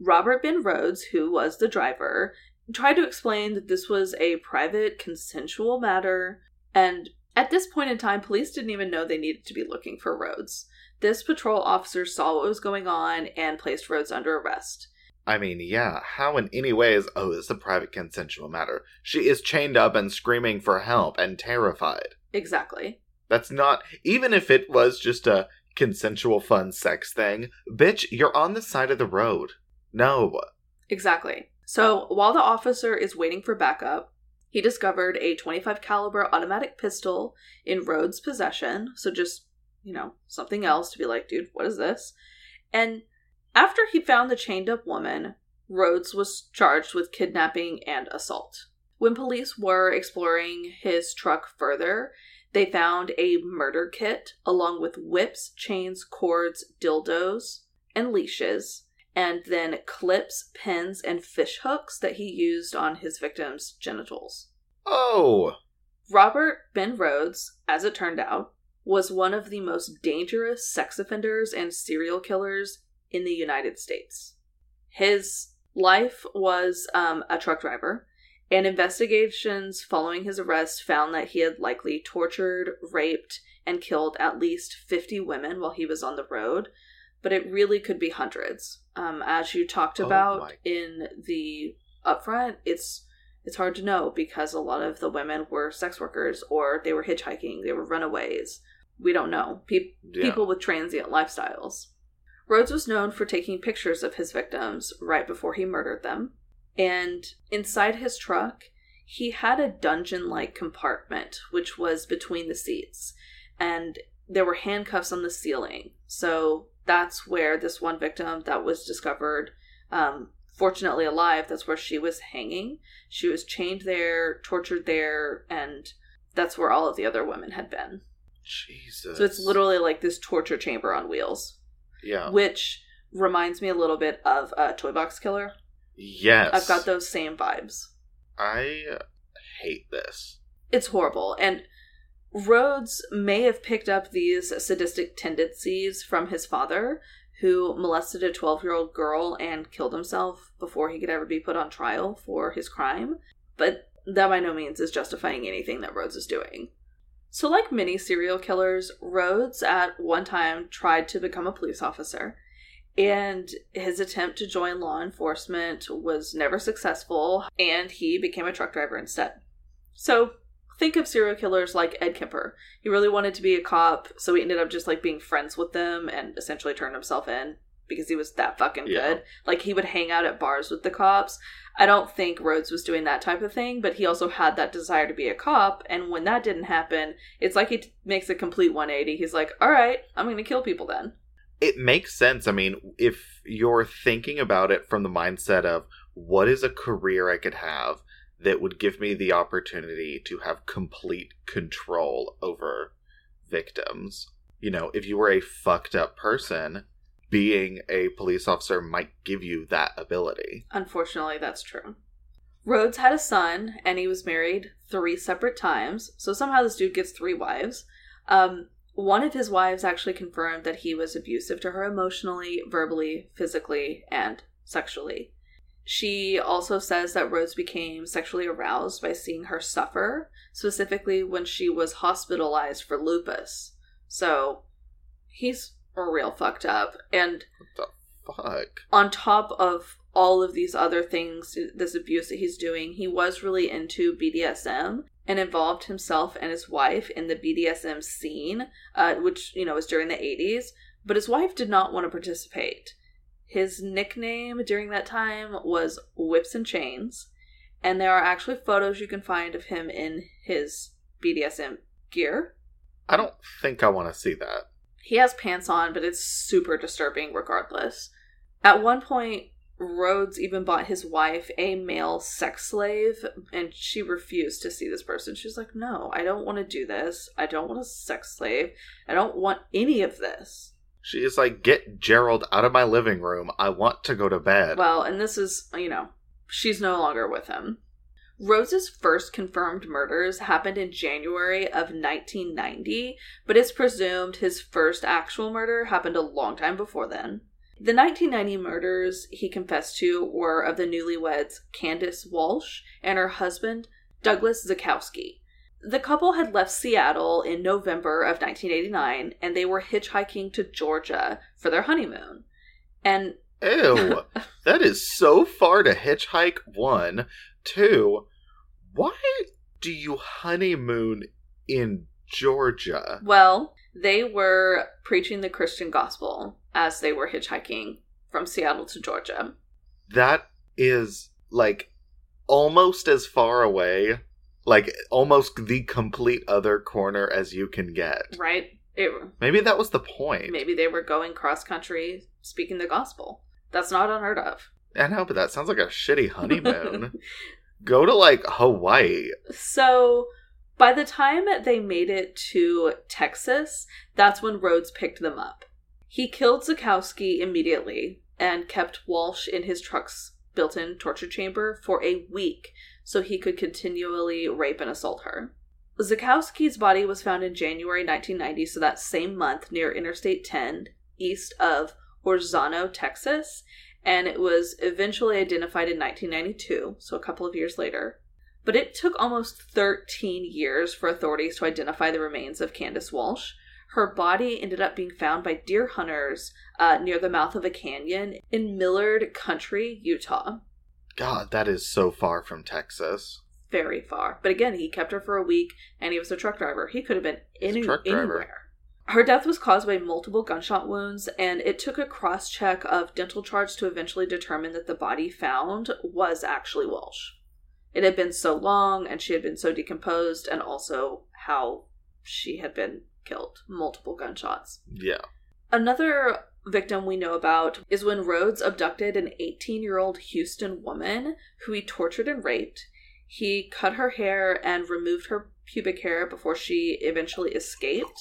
Robert Ben Rhodes, who was the driver, tried to explain that this was a private, consensual matter, and at this point in time, police didn't even know they needed to be looking for Rhodes. This patrol officer saw what was going on and placed Rhodes under arrest. I mean, yeah, how in any way oh, is, oh, it's a private consensual matter? She is chained up and screaming for help and terrified. Exactly. That's not, even if it was just a consensual fun sex thing, bitch, you're on the side of the road. No. Exactly. So while the officer is waiting for backup, he discovered a 25 caliber automatic pistol in Rhodes' possession. So just, you know, something else to be like, dude, what is this? And after he found the chained up woman, Rhodes was charged with kidnapping and assault. When police were exploring his truck further, they found a murder kit along with whips, chains, cords, dildos, and leashes and then clips, pins, and fish hooks that he used on his victims' genitals. Oh! Robert Ben Rhodes, as it turned out, was one of the most dangerous sex offenders and serial killers in the United States. His life was um, a truck driver, and investigations following his arrest found that he had likely tortured, raped, and killed at least 50 women while he was on the road, but it really could be hundreds. Um, as you talked oh about oh in the upfront, it's it's hard to know because a lot of the women were sex workers or they were hitchhiking, they were runaways. We don't know. Pe- yeah. People with transient lifestyles. Rhodes was known for taking pictures of his victims right before he murdered them. And inside his truck, he had a dungeon like compartment, which was between the seats. And there were handcuffs on the ceiling. So that's where this one victim that was discovered, um, fortunately alive, that's where she was hanging. She was chained there, tortured there, and that's where all of the other women had been. Jesus. So it's literally like this torture chamber on wheels. Yeah. Which reminds me a little bit of a Toy Box Killer. Yes. I've got those same vibes. I hate this. It's horrible. And Rhodes may have picked up these sadistic tendencies from his father, who molested a 12 year old girl and killed himself before he could ever be put on trial for his crime, but that by no means is justifying anything that Rhodes is doing. So, like many serial killers, Rhodes at one time tried to become a police officer, and his attempt to join law enforcement was never successful, and he became a truck driver instead. So, think of serial killers like Ed Kemper. He really wanted to be a cop, so he ended up just like being friends with them and essentially turned himself in because he was that fucking yeah. good. Like he would hang out at bars with the cops. I don't think Rhodes was doing that type of thing, but he also had that desire to be a cop. And when that didn't happen, it's like he t- makes a complete 180. He's like, all right, I'm going to kill people then. It makes sense. I mean, if you're thinking about it from the mindset of what is a career I could have, that would give me the opportunity to have complete control over victims. You know, if you were a fucked up person, being a police officer might give you that ability. Unfortunately, that's true. Rhodes had a son, and he was married three separate times. So somehow this dude gets three wives. Um, one of his wives actually confirmed that he was abusive to her emotionally, verbally, physically, and sexually. She also says that Rhodes became sexually aroused by seeing her suffer, specifically when she was hospitalized for lupus. So he's real fucked up. And what the fuck? On top of all of these other things, this abuse that he's doing, he was really into BDSM and involved himself and his wife in the BDSM scene, uh, which, you know, was during the 80s. but his wife did not want to participate. His nickname during that time was Whips and Chains, and there are actually photos you can find of him in his BDSM gear. I don't think I want to see that. He has pants on, but it's super disturbing regardless. At one point, Rhodes even bought his wife a male sex slave, and she refused to see this person. She's like, No, I don't want to do this. I don't want a sex slave. I don't want any of this. She is like, Get Gerald out of my living room. I want to go to bed. Well, and this is, you know, she's no longer with him. Rhodes's first confirmed murders happened in January of 1990, but it's presumed his first actual murder happened a long time before then. The 1990 murders he confessed to were of the newlyweds Candace Walsh and her husband Douglas Zuchowski. The couple had left Seattle in November of 1989 and they were hitchhiking to Georgia for their honeymoon. And Ew, that is so far to hitchhike. One, two. Why do you honeymoon in Georgia? Well, they were preaching the Christian gospel as they were hitchhiking from Seattle to Georgia. That is like almost as far away, like almost the complete other corner as you can get. Right? It, Maybe that was the point. maybe they were going cross country speaking the gospel. That's not unheard of. I know, but that sounds like a shitty honeymoon. Go to like Hawaii. So by the time they made it to Texas, that's when Rhodes picked them up. He killed Zukowski immediately and kept Walsh in his truck's built in torture chamber for a week so he could continually rape and assault her. Zukowski's body was found in January 1990, so that same month, near Interstate 10, east of Ozona, Texas, and it was eventually identified in 1992, so a couple of years later. But it took almost 13 years for authorities to identify the remains of Candace Walsh. Her body ended up being found by deer hunters uh, near the mouth of a canyon in Millard Country, Utah. God, that is so far from Texas. Very far. But again, he kept her for a week and he was a truck driver. He could have been any, truck driver. anywhere. Her death was caused by multiple gunshot wounds, and it took a cross check of dental charts to eventually determine that the body found was actually Walsh. It had been so long and she had been so decomposed, and also how she had been killed multiple gunshots. Yeah. Another victim we know about is when Rhodes abducted an 18 year old Houston woman who he tortured and raped. He cut her hair and removed her pubic hair before she eventually escaped.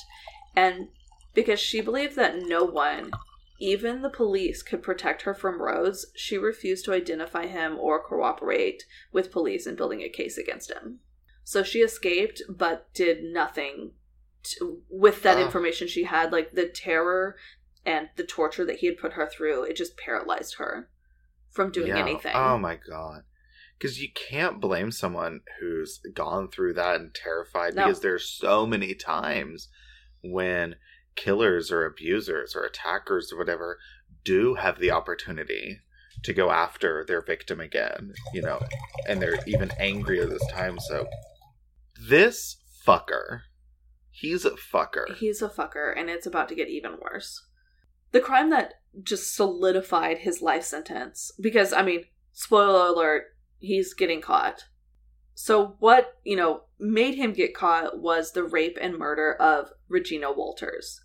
And because she believed that no one, even the police, could protect her from Rhodes, she refused to identify him or cooperate with police in building a case against him. So she escaped, but did nothing to, with that Ah. information she had. Like the terror and the torture that he had put her through, it just paralyzed her from doing Yeah. anything. Oh my god. Because you can't blame someone who's gone through that and terrified No. because there's so many times when killers or abusers or attackers or whatever do have the opportunity to go after their victim again, you know, and they're even angrier this time. So, this fucker, he's a fucker. He's a fucker, and it's about to get even worse. The crime that just solidified his life sentence, because, I mean, spoiler alert, he's getting caught. So, what, you know, made him get caught was the rape and murder of Regina Walters.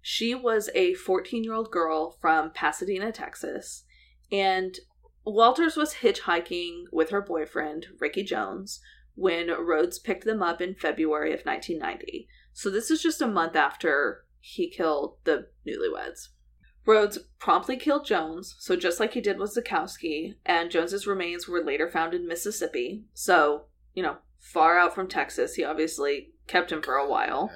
She was a 14 year old girl from Pasadena, Texas, and Walters was hitchhiking with her boyfriend, Ricky Jones, when Rhodes picked them up in February of 1990. So this is just a month after he killed the newlyweds. Rhodes promptly killed Jones, so just like he did with Zukowski, and Jones's remains were later found in Mississippi. So, you know, far out from Texas. He obviously kept him for a while.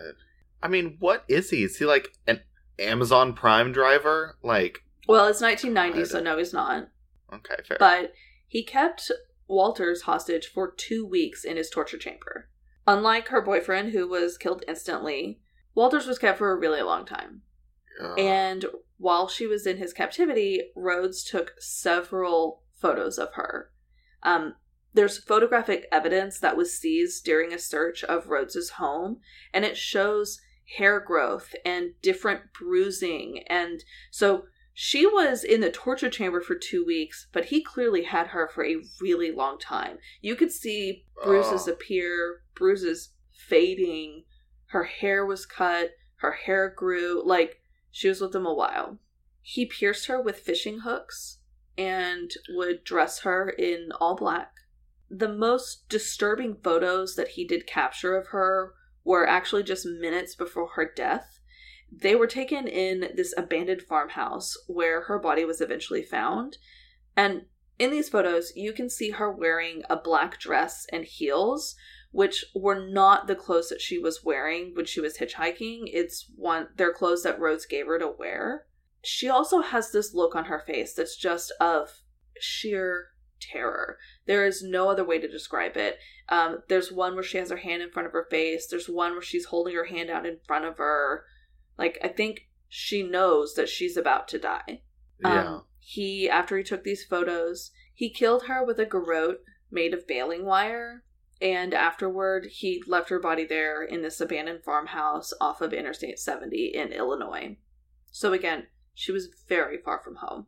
I mean, what is he? Is he like an Amazon Prime driver? Like, Well, it's 1990, so no, he's not. okay, fair. But he kept Walters hostage for two weeks in his torture chamber. Unlike her boyfriend, who was killed instantly, Walters was kept for a really long time. Ugh. And while she was in his captivity, Rhodes took several photos of her. Um, there's photographic evidence that was seized during a search of Rhodes's home, and it shows hair growth and different bruising. And so she was in the torture chamber for two weeks, but he clearly had her for a really long time. You could see bruises Oh. appear, bruises fading. Her hair was cut, her hair grew. Like, she was with him a while. He pierced her with fishing hooks and would dress her in all black. The most disturbing photos that he did capture of her were actually just minutes before her death. They were taken in this abandoned farmhouse where her body was eventually found. And in these photos, you can see her wearing a black dress and heels, which were not the clothes that she was wearing when she was hitchhiking. It's one their clothes that Rhodes gave her to wear. She also has this look on her face that's just of sheer terror. There is no other way to describe it. Um, there's one where she has her hand in front of her face. There's one where she's holding her hand out in front of her. Like I think she knows that she's about to die. Yeah. Um, he, after he took these photos, he killed her with a garrote made of baling wire. And afterward, he left her body there in this abandoned farmhouse off of Interstate 70 in Illinois. So again, she was very far from home.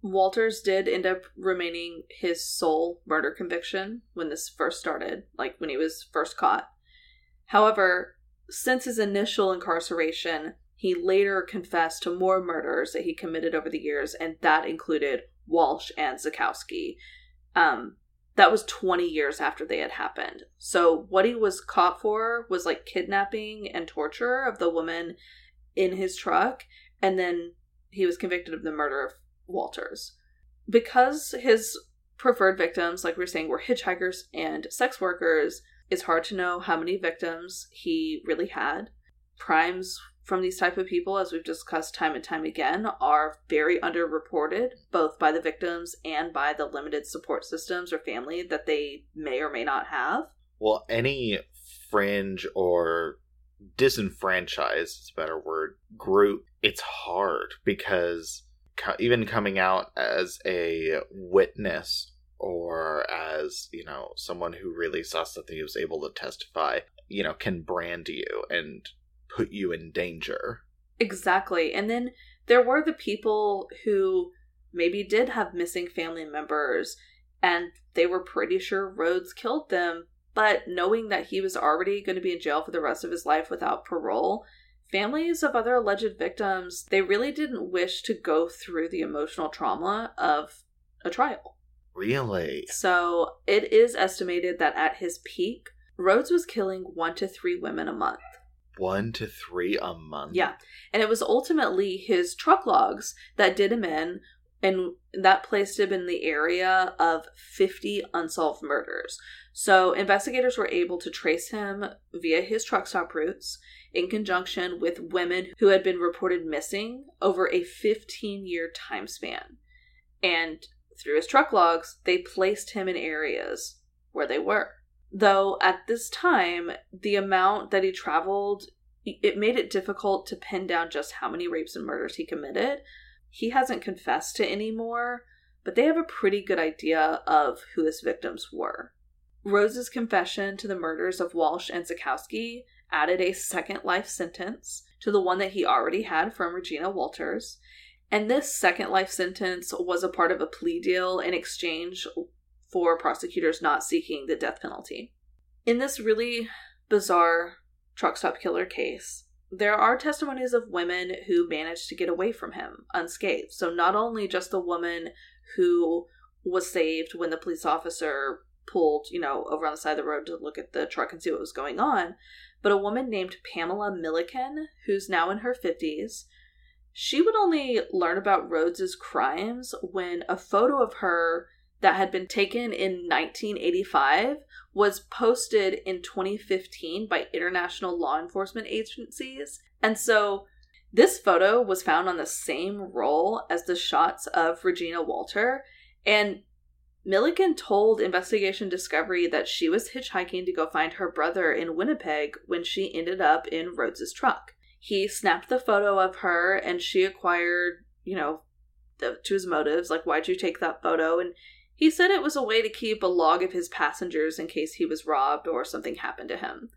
Walters did end up remaining his sole murder conviction when this first started, like when he was first caught. However, since his initial incarceration, he later confessed to more murders that he committed over the years, and that included Walsh and Zakowski. Um, that was 20 years after they had happened. So, what he was caught for was like kidnapping and torture of the woman in his truck, and then he was convicted of the murder of Walters. Because his preferred victims, like we were saying, were hitchhikers and sex workers, it's hard to know how many victims he really had. Crimes from these type of people, as we've discussed time and time again, are very underreported, both by the victims and by the limited support systems or family that they may or may not have. Well, any fringe or disenfranchised, is a better word, group, it's hard because even coming out as a witness or as, you know, someone who really saw something who was able to testify, you know, can brand you and put you in danger. Exactly. And then there were the people who maybe did have missing family members and they were pretty sure Rhodes killed them, but knowing that he was already going to be in jail for the rest of his life without parole, families of other alleged victims, they really didn't wish to go through the emotional trauma of a trial. Really? So it is estimated that at his peak, Rhodes was killing one to three women a month. One to three a month? Yeah. And it was ultimately his truck logs that did him in, and that placed him in the area of 50 unsolved murders. So investigators were able to trace him via his truck stop routes in conjunction with women who had been reported missing over a 15 year time span. And through his truck logs, they placed him in areas where they were. Though at this time, the amount that he traveled, it made it difficult to pin down just how many rapes and murders he committed. He hasn't confessed to any more, but they have a pretty good idea of who his victims were. Rose's confession to the murders of Walsh and Zakowski added a second life sentence to the one that he already had from Regina Walters. And this second life sentence was a part of a plea deal in exchange for prosecutors not seeking the death penalty. In this really bizarre truck stop killer case, there are testimonies of women who managed to get away from him unscathed. So, not only just the woman who was saved when the police officer pulled, you know, over on the side of the road to look at the truck and see what was going on, but a woman named Pamela Milliken, who's now in her 50s. She would only learn about Rhodes's crimes when a photo of her that had been taken in 1985 was posted in 2015 by international law enforcement agencies. And so this photo was found on the same roll as the shots of Regina Walter. And Milliken told Investigation Discovery that she was hitchhiking to go find her brother in Winnipeg when she ended up in Rhodes's truck. He snapped the photo of her and she acquired, you know, the, to his motives, like, why'd you take that photo? And he said it was a way to keep a log of his passengers in case he was robbed or something happened to him.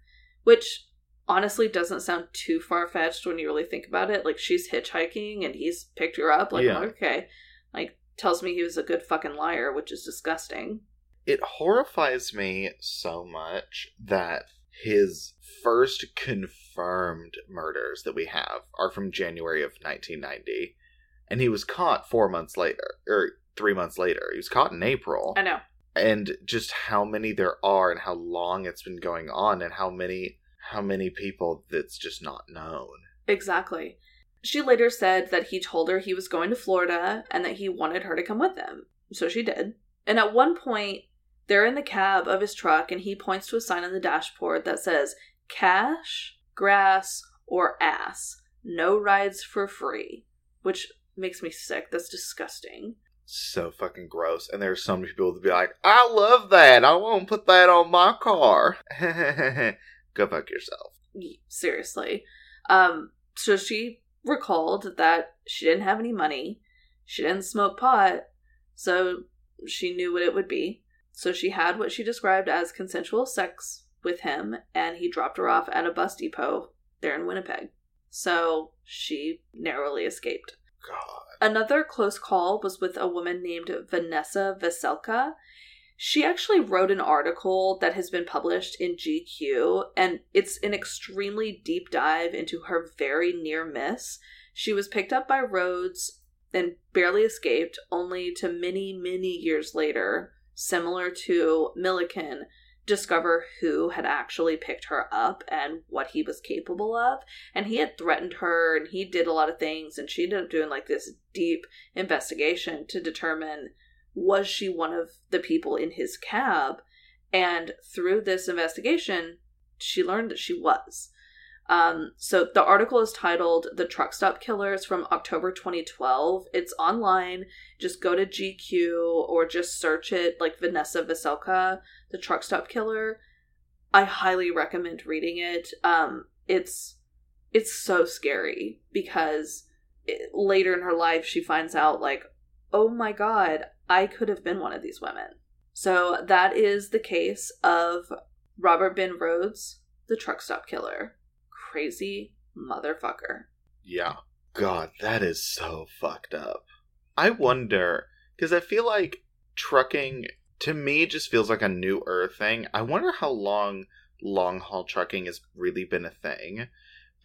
Which honestly doesn't sound too far fetched when you really think about it. Like she's hitchhiking and he's picked her up. Like Yeah. okay, like tells me he was a good fucking liar, which is disgusting. It horrifies me so much that his first confirmed murders that we have are from January of 1990. And he was caught four months later, or three months later. He was caught in April. I know. and just how many there are and how long it's been going on and how many how many people that's just not known Exactly. She later said that he told her he was going to Florida and that he wanted her to come with him. So she did. And at one point, they're in the cab of his truck and he points to a sign on the dashboard that says cash, grass, or ass. No rides for free. Which makes me sick. That's disgusting. So fucking gross and there's so many people that be like i love that i won't put that on my car go fuck yourself Seriously. Um, so she recalled that she didn't have any money. She didn't smoke pot. So she knew what it would be. So she had what she described as consensual sex with him, and he dropped her off at a bus depot there in Winnipeg. So she narrowly escaped. god Another close call was with a woman named Vanessa Veselka. She actually wrote an article that has been published in GQ, and it's an extremely deep dive into her very near miss. She was picked up by Rhodes and barely escaped, only to many, many years later, similar to Milliken, discover who had actually picked her up and what he was capable of. And he had threatened her and he did a lot of things and she ended up doing like this deep investigation to determine was she one of the people in his cab? And through this investigation she learned that she was um, so the article is titled the truck stop killers from october 2012 it's online. Just go to gq or just search it like vanessa veselka the truck stop killer. I highly recommend reading it. Um, it's it's so scary because it, later in her life she finds out like oh my god i could have been one of these women. So that is the case of robert ben rhodes the truck stop killer crazy motherfucker. Yeah. God that is so fucked up. I wonder because i feel like trucking to me just feels like a new earth thing. I wonder how long long haul trucking has really been a thing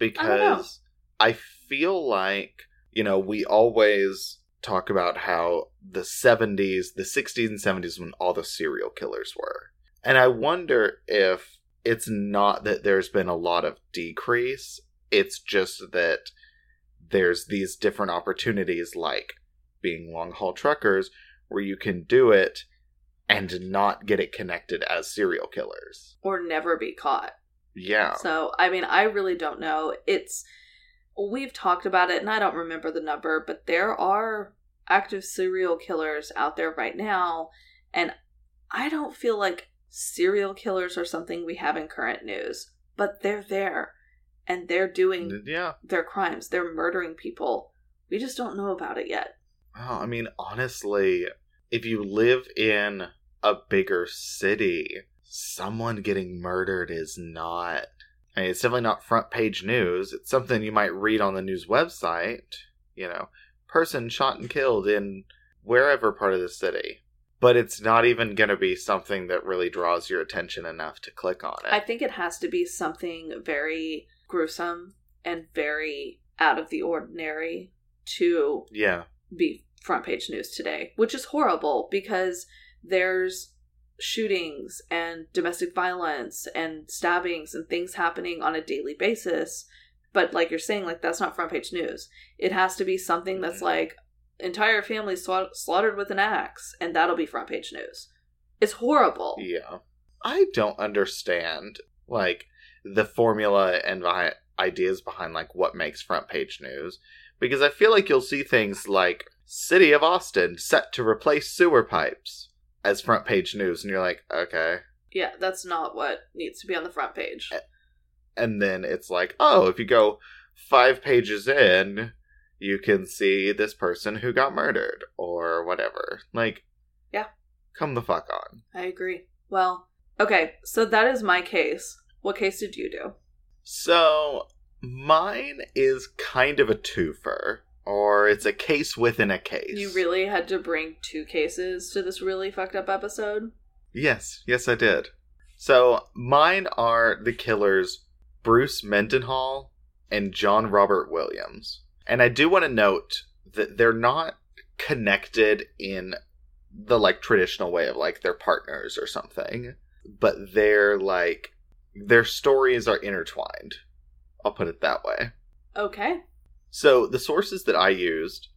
because I feel like you know we always talk about how the 70s the 60s and 70s when all the serial killers were. And i wonder if it's not that there's been a lot of decrease. It's just that there's these different opportunities like being long haul truckers where you can do it and not get it connected as serial killers. Or never be caught. Yeah. So, I mean, I really don't know. It's we've talked about it and I don't remember the number, but there are active serial killers out there right now and I don't feel like serial killers are something we have in current news, but they're there and they're doing yeah their crimes. They're murdering people. We just don't know about it yet. Well, I mean, honestly, if you live in a bigger city, someone getting murdered is not. I mean, it's definitely not front page news. It's something you might read on the news website. You know, person shot and killed in wherever part of the city. But it's not even going to be something that really draws your attention enough to click on it. I think it has to be something very gruesome and very out of the ordinary to yeah. be front page news today, which is horrible because there's shootings and domestic violence and stabbings and things happening on a daily basis. But like you're saying, like that's not front page news. It has to be something that's mm-hmm. like entire family swa- slaughtered with an axe, and that'll be front page news. It's horrible. Yeah. I don't understand like the formula and behind, ideas behind like what makes front page news because I feel like you'll see things like City of Austin set to replace sewer pipes as front page news and you're like, okay. Yeah, that's not what needs to be on the front page. And then it's like, oh, if you go 5 pages in, you can see this person who got murdered or whatever. Like Yeah. Come the fuck on. I agree. Well, okay, so that is my case. What case did you do? So, mine is kind of a twofer, or it's a case within a case. You really had to bring two cases to this really fucked up episode? Yes, yes, I did. So, mine are the killers Bruce Mendenhall and John Robert Williams. And I do want to note that they're not connected in the like traditional way of like they're partners or something, but they're like their stories are intertwined. I'll put it that way. Okay. So the sources that I used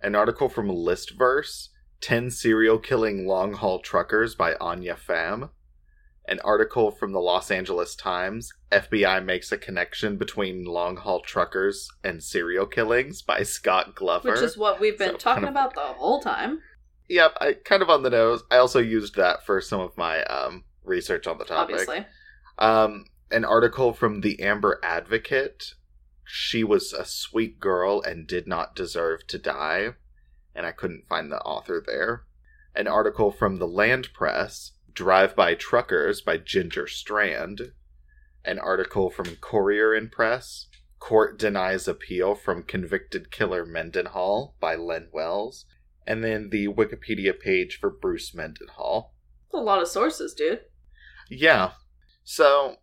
an article from Listverse, 10 serial killing long haul truckers by Anya Pham, an article from the Los Angeles Times, FBI makes a connection between long haul truckers and serial killings by Scott Glover. Which is what we've been So, talking kind of- about the whole time. Yep, I kind of on the nose. I also used that for some of my um, research on the topic. Obviously. Um, an article from the Amber Advocate. She was a sweet girl and did not deserve to die, and I couldn't find the author there. An article from the Land Press. Drive by Truckers by Ginger Strand. An article from Courier and Press. Court denies appeal from convicted killer Mendenhall by Len Wells. And then the Wikipedia page for Bruce Mendenhall. That's a lot of sources, dude. Yeah. So,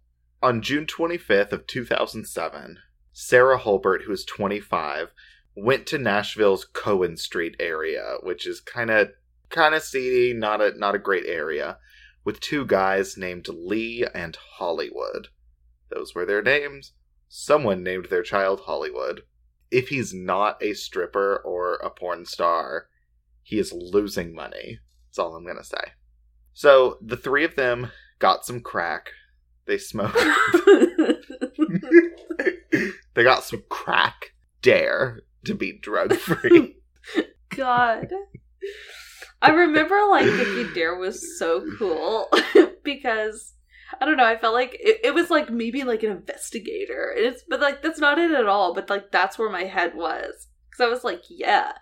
on June 25th of 2007, Sarah Holbert, who is 25, went to Nashville's Cohen Street area, which is kind of kind of seedy, not a not a great area, with two guys named Lee and Hollywood. Those were their names. Someone named their child Hollywood. If he's not a stripper or a porn star, he is losing money. That's all I'm going to say. So, the three of them got some crack. They smoked. they got some crack. Dare to be drug free. God. I remember like Vicky Dare was so cool because I don't know, I felt like it, it was like maybe like an investigator. And it's but like that's not it at all, but like that's where my head was. Cause I was like, yeah,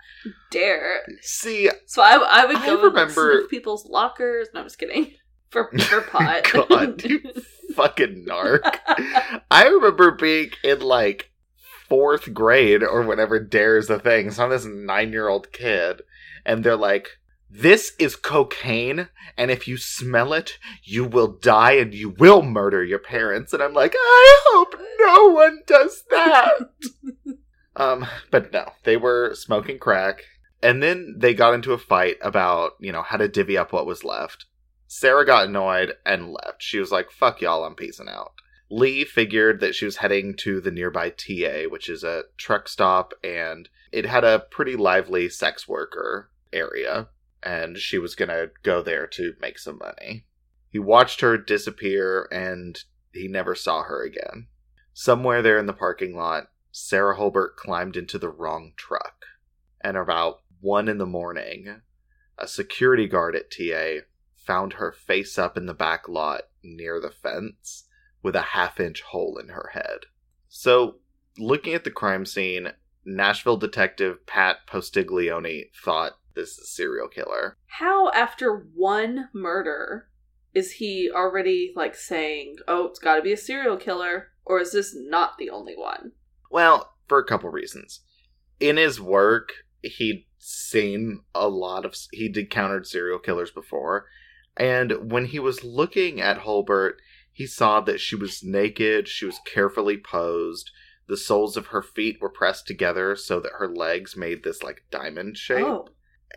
dare. See, So I, I would I go and like, remember- people's lockers. No, I'm just kidding. For for pot. God, you fucking narc. I remember being in like fourth grade or whenever Dare's the thing. So I'm this nine year old kid, and they're like, This is cocaine, and if you smell it, you will die and you will murder your parents. And I'm like, I hope no one does that. um, but no, they were smoking crack. And then they got into a fight about, you know, how to divvy up what was left. Sarah got annoyed and left. She was like, fuck y'all, I'm peacing out. Lee figured that she was heading to the nearby TA, which is a truck stop, and it had a pretty lively sex worker area, and she was gonna go there to make some money. He watched her disappear, and he never saw her again. Somewhere there in the parking lot, Sarah Holbert climbed into the wrong truck. And about one in the morning, a security guard at TA found her face up in the back lot near the fence with a half inch hole in her head. So, looking at the crime scene, Nashville detective Pat Postiglione thought this is a serial killer. How after one murder is he already like saying, "Oh, it's got to be a serial killer," or is this not the only one? Well, for a couple reasons. In his work, he'd seen a lot of he'd encountered serial killers before, and when he was looking at Holbert, he saw that she was naked, she was carefully posed, the soles of her feet were pressed together so that her legs made this like diamond shape, Oh,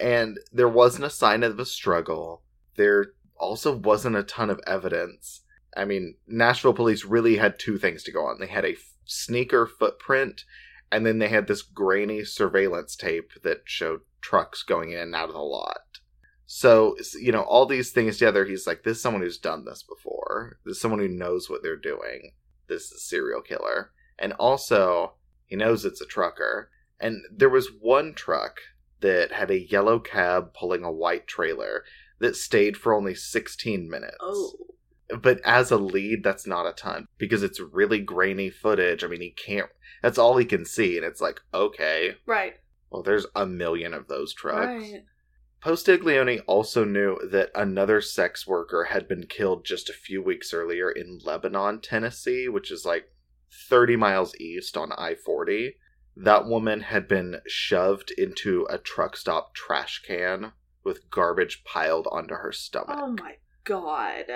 and there wasn't a sign of a struggle. There also wasn't a ton of evidence. I mean, Nashville police really had two things to go on. They had a f- sneaker footprint, and then they had this grainy surveillance tape that showed trucks going in and out of the lot. So, you know, all these things together, he's like, this is someone who's done this before. This is someone who knows what they're doing. This is a serial killer. And also, he knows it's a trucker. And there was one truck that had a yellow cab pulling a white trailer that stayed for only 16 minutes. oh, But as a lead, that's not a ton because it's really grainy footage. I mean, he can't, that's all he can see. And it's like, okay, right, well, there's a million of those trucks. right. Postiglione also knew that another sex worker had been killed just a few weeks earlier in Lebanon, Tennessee, which is like 30 miles east on I 40. That woman had been shoved into a truck stop trash can with garbage piled onto her stomach. Oh my god.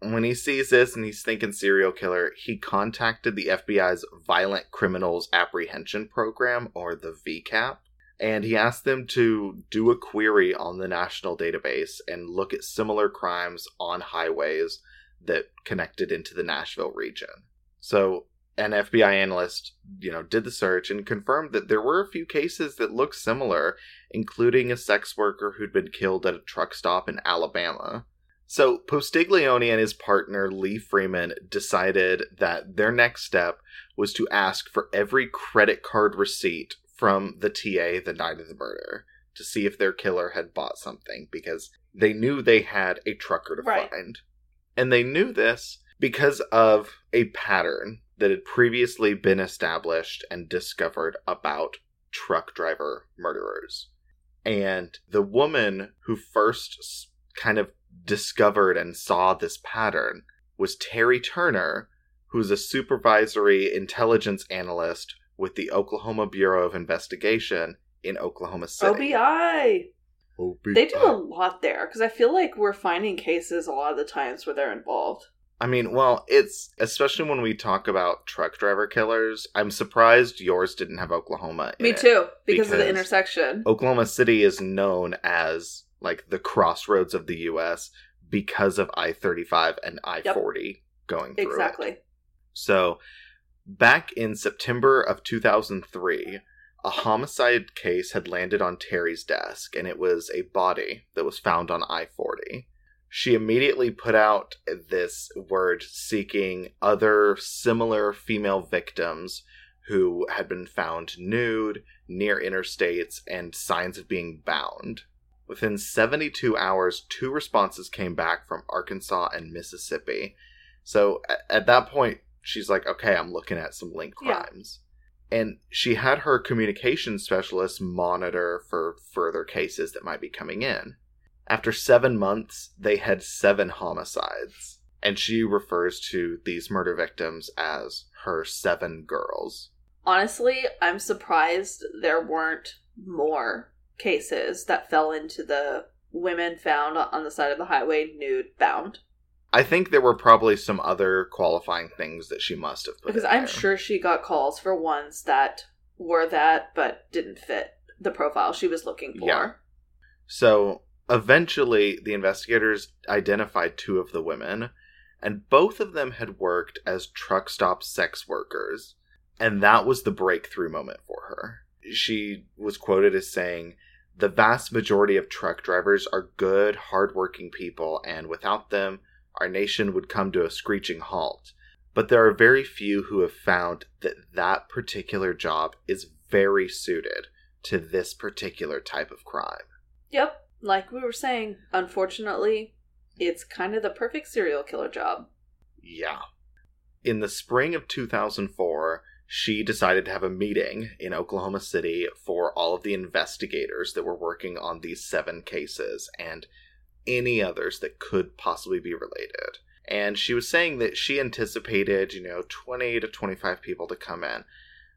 When he sees this and he's thinking serial killer, he contacted the FBI's Violent Criminals Apprehension Program, or the ViCAP, and he asked them to do a query on the national database and look at similar crimes on highways that connected into the Nashville region. So an FBI analyst, you know, did the search and confirmed that there were a few cases that looked similar, including a sex worker who'd been killed at a truck stop in Alabama. So Postiglione and his partner Lee Freeman decided that their next step was to ask for every credit card receipt from the TA the night of the murder to see if their killer had bought something because they knew they had a trucker to Right. find. And they knew this because of a pattern that had previously been established and discovered about truck driver murderers. And the woman who first kind of discovered and saw this pattern was Terry Turner, who's a supervisory intelligence analyst with the Oklahoma Bureau of Investigation in Oklahoma City. OBI. OBI. They do a lot there because I feel like we're finding cases a lot of the times where they're involved. I mean, well, it's especially when we talk about truck driver killers. I'm surprised yours didn't have Oklahoma. In Me it. too, because, of the intersection. Oklahoma City is known as like the crossroads of the U.S. because of I 35 and I 40 going through it. exactly. So, back in September of 2003, a homicide case had landed on Terry's desk, and it was a body that was found on I 40. She immediately put out this word seeking other similar female victims who had been found nude near interstates and signs of being bound. Within 72 hours, two responses came back from Arkansas and Mississippi. So at that point, she's like, okay, I'm looking at some linked Yeah. crimes. And she had her communication specialist monitor for further cases that might be coming in. After seven months, they had seven homicides. And she refers to these murder victims as her seven girls. Honestly, I'm surprised there weren't more cases that fell into the women found on the side of the highway nude bound. I think there were probably some other qualifying things that she must have put Because I'm there. sure she got calls for ones that were that but didn't fit the profile she was looking for. Yeah. So eventually, the investigators identified two of the women, and both of them had worked as truck stop sex workers. And that was the breakthrough moment for her. She was quoted as saying, The vast majority of truck drivers are good, hardworking people, and without them, our nation would come to a screeching halt. But there are very few who have found that that particular job is very suited to this particular type of crime. Yep. Like we were saying, unfortunately, it's kind of the perfect serial killer job. Yeah. In the spring of 2004, she decided to have a meeting in Oklahoma City for all of the investigators that were working on these seven cases and any others that could possibly be related. And she was saying that she anticipated, you know, 20 to 25 people to come in.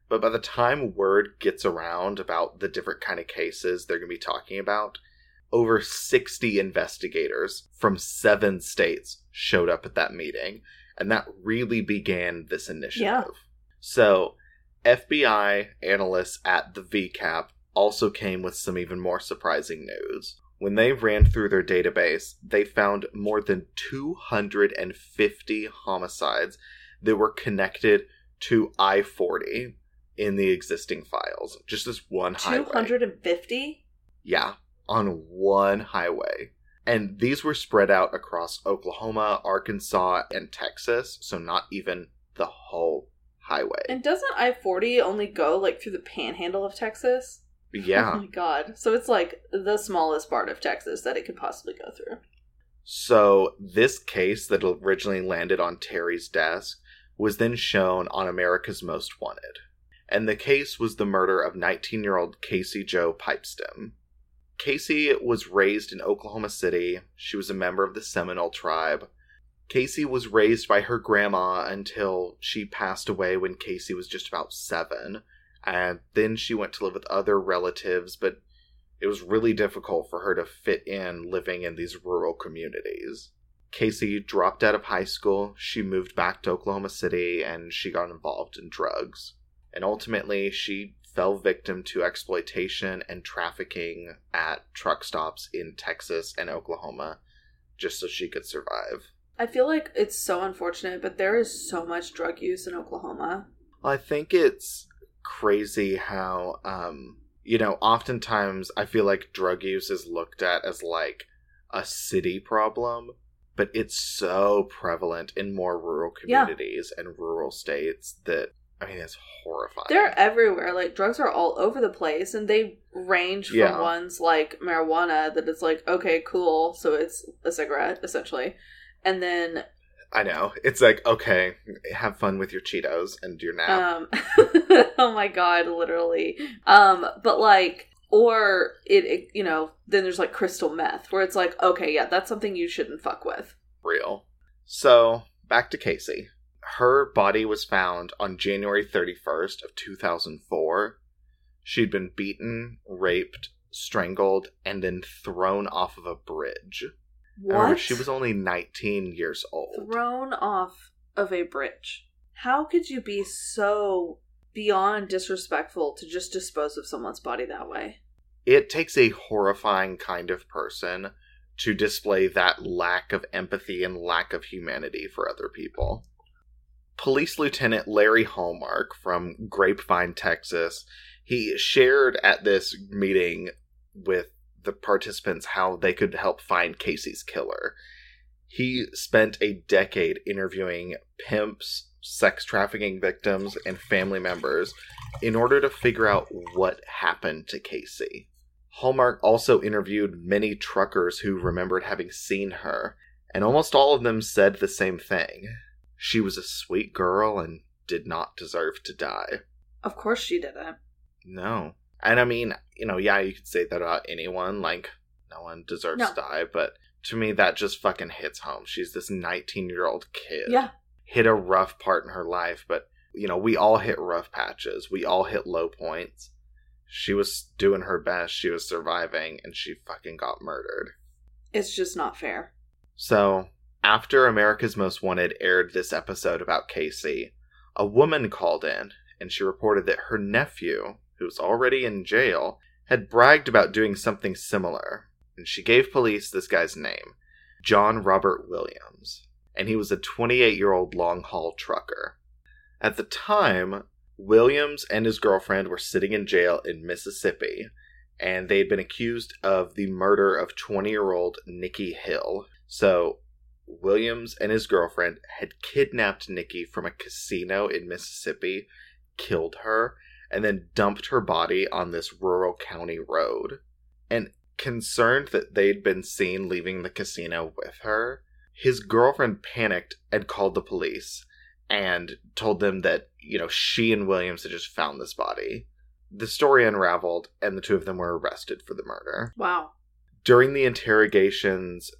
But by the time word gets around about the different kind of cases they're going to be talking about, over 60 investigators from seven states showed up at that meeting. And that really began this initiative. Yeah. So, FBI analysts at the ViCAP also came with some even more surprising news. When they ran through their database, they found more than 250 homicides that were connected to I 40 in the existing files. Just this one highway. 250? Yeah, on one highway. And these were spread out across Oklahoma, Arkansas, and Texas, so not even the whole highway. And doesn't I 40 only go like through the panhandle of Texas? Yeah. Oh my god. So it's like the smallest part of Texas that it could possibly go through. So this case that originally landed on Terry's desk was then shown on America's Most Wanted. And the case was the murder of 19 year old Casey Jo Pipestem. Casey was raised in Oklahoma City. She was a member of the Seminole tribe. Casey was raised by her grandma until she passed away when Casey was just about seven. And then she went to live with other relatives, but it was really difficult for her to fit in living in these rural communities. Casey dropped out of high school, she moved back to Oklahoma City, and she got involved in drugs. And ultimately, she fell victim to exploitation and trafficking at truck stops in Texas and Oklahoma just so she could survive. I feel like it's so unfortunate, but there is so much drug use in Oklahoma. I think it's crazy how, um, you know, oftentimes I feel like drug use is looked at as like a city problem, but it's so prevalent in more rural communities yeah. and rural states that I mean, it's horrifying. They're everywhere. Like drugs are all over the place, and they range from yeah. ones like marijuana that it's like okay, cool, so it's a cigarette essentially, and then I know it's like okay, have fun with your Cheetos and your nap. Um, oh my god, literally. Um, but like, or it, it, you know, then there's like crystal meth, where it's like okay, yeah, that's something you shouldn't fuck with. Real. So back to Casey her body was found on January 31st of 2004. She'd been beaten, raped, strangled, and then thrown off of a bridge. What? she was only 19 years old. Thrown off of a bridge. How could you be so beyond disrespectful to just dispose of someone's body that way? It takes a horrifying kind of person to display that lack of empathy and lack of humanity for other people. Police Lieutenant Larry Hallmark from Grapevine, Texas, he shared at this meeting with the participants how they could help find Casey's killer. He spent a decade interviewing pimps, sex trafficking victims, and family members in order to figure out what happened to Casey. Hallmark also interviewed many truckers who remembered having seen her, and almost all of them said the same thing she was a sweet girl and did not deserve to die. Of course she didn't. No. And I mean, you know, yeah, you could say that about anyone. Like, no one deserves no. to die. But to me, that just fucking hits home. She's this 19 year old kid. Yeah. Hit a rough part in her life. But, you know, we all hit rough patches. We all hit low points. She was doing her best. She was surviving. And she fucking got murdered. It's just not fair. So, after America's Most Wanted aired this episode about Casey, a woman called in and she reported that her nephew, who was already in jail, had bragged about doing something similar. And she gave police this guy's name John Robert Williams. And he was a 28 year old long haul trucker. At the time, Williams and his girlfriend were sitting in jail in Mississippi, and they had been accused of the murder of 20 year old Nikki Hill. So Williams and his girlfriend had kidnapped Nikki from a casino in Mississippi, killed her, and then dumped her body on this rural county road. And concerned that they'd been seen leaving the casino with her, his girlfriend panicked and called the police and told them that, you know, she and Williams had just found this body. The story unraveled, and the two of them were arrested for the murder. Wow. During the interrogations,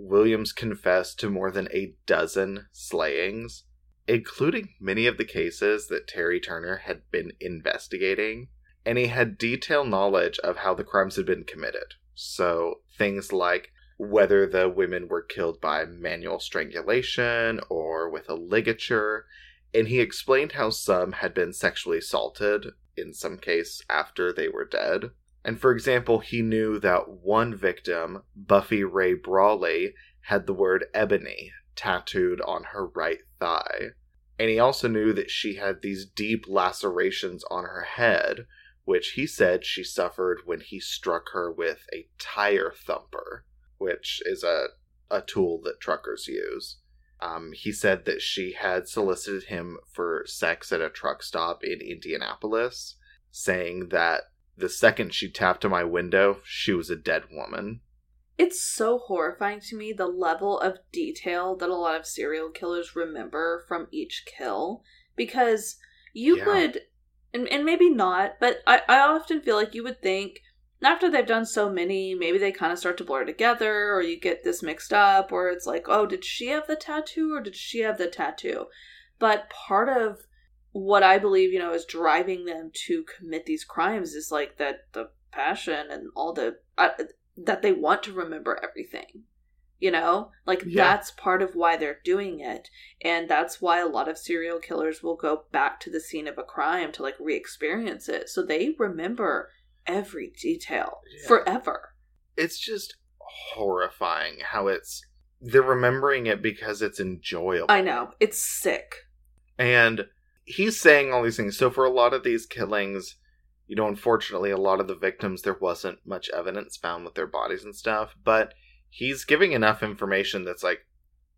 Williams confessed to more than a dozen slayings, including many of the cases that Terry Turner had been investigating, and he had detailed knowledge of how the crimes had been committed. So, things like whether the women were killed by manual strangulation or with a ligature, and he explained how some had been sexually assaulted, in some case after they were dead. And for example, he knew that one victim, Buffy Rae Brawley, had the word ebony tattooed on her right thigh. And he also knew that she had these deep lacerations on her head, which he said she suffered when he struck her with a tire thumper, which is a, a tool that truckers use. Um, he said that she had solicited him for sex at a truck stop in Indianapolis, saying that the second she tapped on my window, she was a dead woman. It's so horrifying to me the level of detail that a lot of serial killers remember from each kill because you yeah. would and, and maybe not, but I, I often feel like you would think after they've done so many, maybe they kind of start to blur together, or you get this mixed up, or it's like, oh, did she have the tattoo or did she have the tattoo? But part of what I believe, you know, is driving them to commit these crimes is like that the passion and all the uh, that they want to remember everything. You know, like Yeah. that's part of why they're doing it, and that's why a lot of serial killers will go back to the scene of a crime to like re-experience it, so they remember every detail Yeah. forever. It's just horrifying how it's they're remembering it because it's enjoyable. I know it's sick. And he's saying all these things. So for a lot of these killings, you know, unfortunately, a lot of the victims there wasn't much evidence found with their bodies and stuff. But he's giving enough information that's like,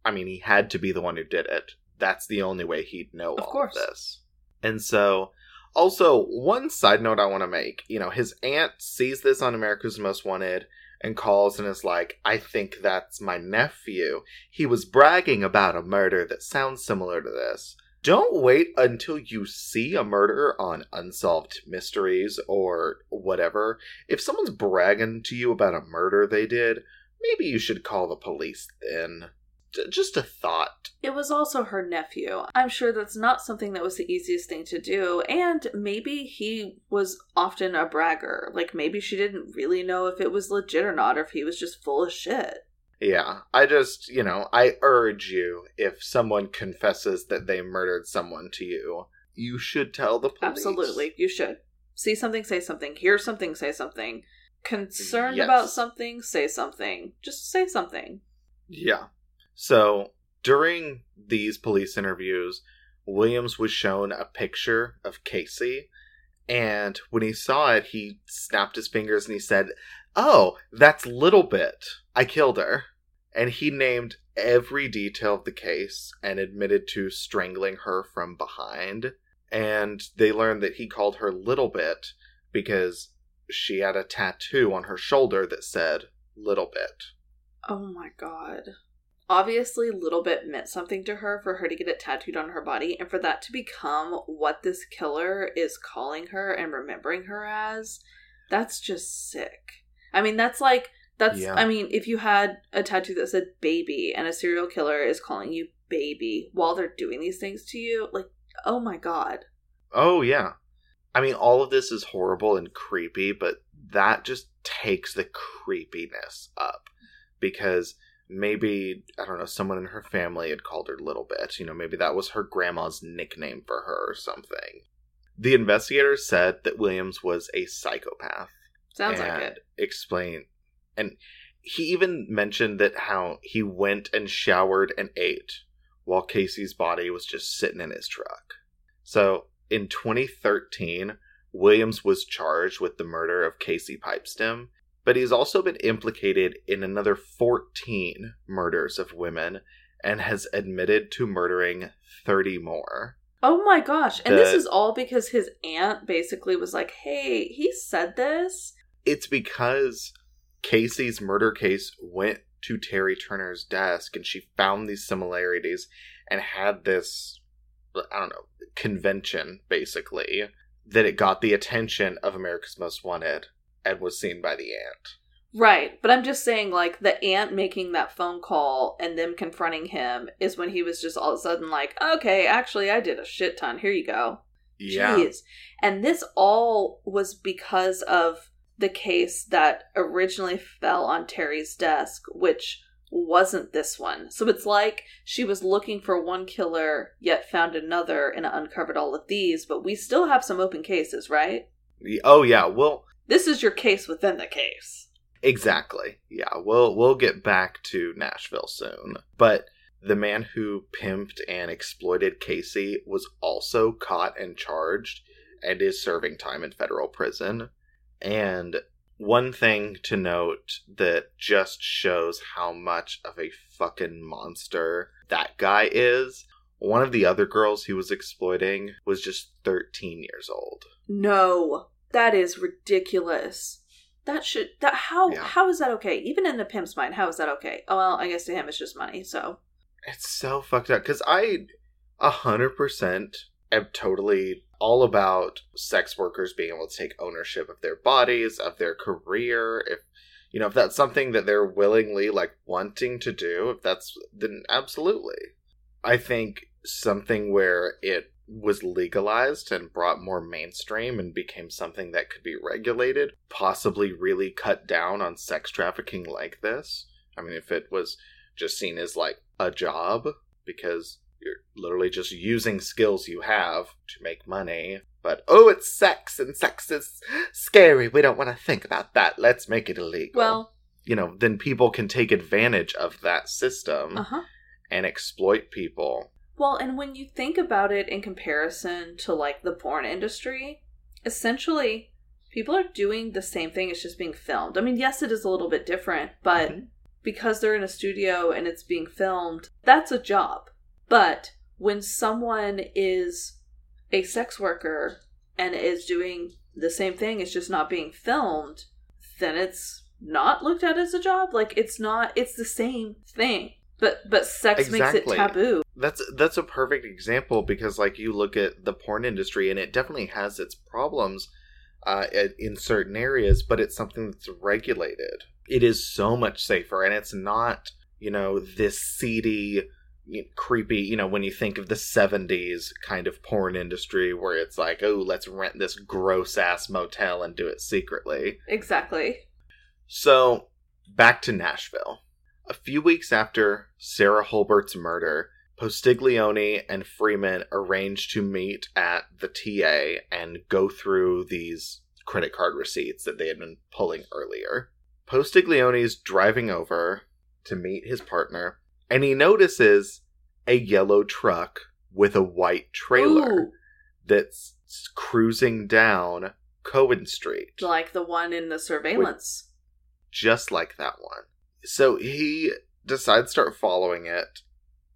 I mean, he had to be the one who did it. That's the only way he'd know Of all course. of this. And so, also one side note I want to make. You know, his aunt sees this on America's Most Wanted and calls and is like, I think that's my nephew. He was bragging about a murder that sounds similar to this. Don't wait until you see a murder on Unsolved Mysteries or whatever. If someone's bragging to you about a murder they did, maybe you should call the police then. J- just a thought. It was also her nephew. I'm sure that's not something that was the easiest thing to do, and maybe he was often a bragger. Like maybe she didn't really know if it was legit or not, or if he was just full of shit. Yeah, I just, you know, I urge you if someone confesses that they murdered someone to you, you should tell the police. Absolutely, you should. See something, say something. Hear something, say something. Concerned Yes. about something, say something. Just say something. Yeah. So, during these police interviews, Williams was shown a picture of Casey, and when he saw it, he snapped his fingers and he said, Oh, that's Little Bit. I killed her. And he named every detail of the case and admitted to strangling her from behind. And they learned that he called her Little Bit because she had a tattoo on her shoulder that said Little Bit. Oh my god. Obviously, Little Bit meant something to her for her to get it tattooed on her body, and for that to become what this killer is calling her and remembering her as, that's just sick. I mean, that's like, that's, Yeah. I mean, if you had a tattoo that said baby and a serial killer is calling you baby while they're doing these things to you, like, oh my god. Oh yeah. I mean all of this is horrible and creepy, but that just takes the creepiness up because maybe I don't know, someone in her family had called her little bit, you know, maybe that was her grandma's nickname for her or something. The investigators said that Williams was a psychopath Sounds like it. explain and he even mentioned that how he went and showered and ate while Casey's body was just sitting in his truck. So in 2013, Williams was charged with the murder of Casey Pipestem, but he's also been implicated in another 14 murders of women and has admitted to murdering 30 more. Oh my gosh. And this is all because his aunt basically was like, hey, he said this. It's because Casey's murder case went to Terry Turner's desk and she found these similarities and had this I don't know, convention basically that it got the attention of America's Most Wanted and was seen by the aunt. Right, but I'm just saying, like, the aunt making that phone call and them confronting him is when he was just all of a sudden like, okay, actually, I did a shit ton. Here you go. Yeah. Jeez. And this all was because of the case that originally fell on Terry's desk, which wasn't this one. So it's like she was looking for one killer, yet found another and uncovered all of these, but we still have some open cases, right? Oh yeah, well This is your case within the case. Exactly. Yeah, we'll we'll get back to Nashville soon. But the man who pimped and exploited Casey was also caught and charged and is serving time in federal prison. And one thing to note that just shows how much of a fucking monster that guy is. One of the other girls he was exploiting was just 13 years old. No, that is ridiculous. That should that how Yeah. how is that okay? Even in the pimp's mind, how is that okay? Oh well, I guess to him it's just money. So It's so fucked up because I a hundred percent am totally all about sex workers being able to take ownership of their bodies, of their career. If you know, if that's something that they're willingly like wanting to do, if that's then absolutely. I think something where it was legalized and brought more mainstream and became something that could be regulated, possibly really cut down on sex trafficking like this. I mean, if it was just seen as like a job because you're literally just using skills you have to make money. But oh, it's sex and sex is scary. We don't want to think about that. Let's make it illegal. Well, you know, then people can take advantage of that system uh-huh. and exploit people. Well, and when you think about it in comparison to like the porn industry, essentially people are doing the same thing, it's just being filmed. I mean, yes, it is a little bit different, but Mhm. because they're in a studio and it's being filmed, that's a job. But when someone is a sex worker and is doing the same thing, it's just not being filmed, then it's not looked at as a job. Like it's not it's the same thing. But but sex makes it taboo. That's that's a perfect example because like you look at the porn industry and it definitely has its problems uh, in certain areas, but it's something that's regulated. It is so much safer, and it's not you know this seedy, creepy. You know when you think of the '70s kind of porn industry where it's like, oh, let's rent this gross ass motel and do it secretly. Exactly. So, back to Nashville. A few weeks after Sarah Hulbert's murder, Postiglione and Freeman arranged to meet at the TA and go through these credit card receipts that they had been pulling earlier. Postiglione's driving over to meet his partner, and he notices a yellow truck with a white trailer Ooh, that's cruising down Cowan Street like the one in the surveillance. just like that one. So he decides to start following it,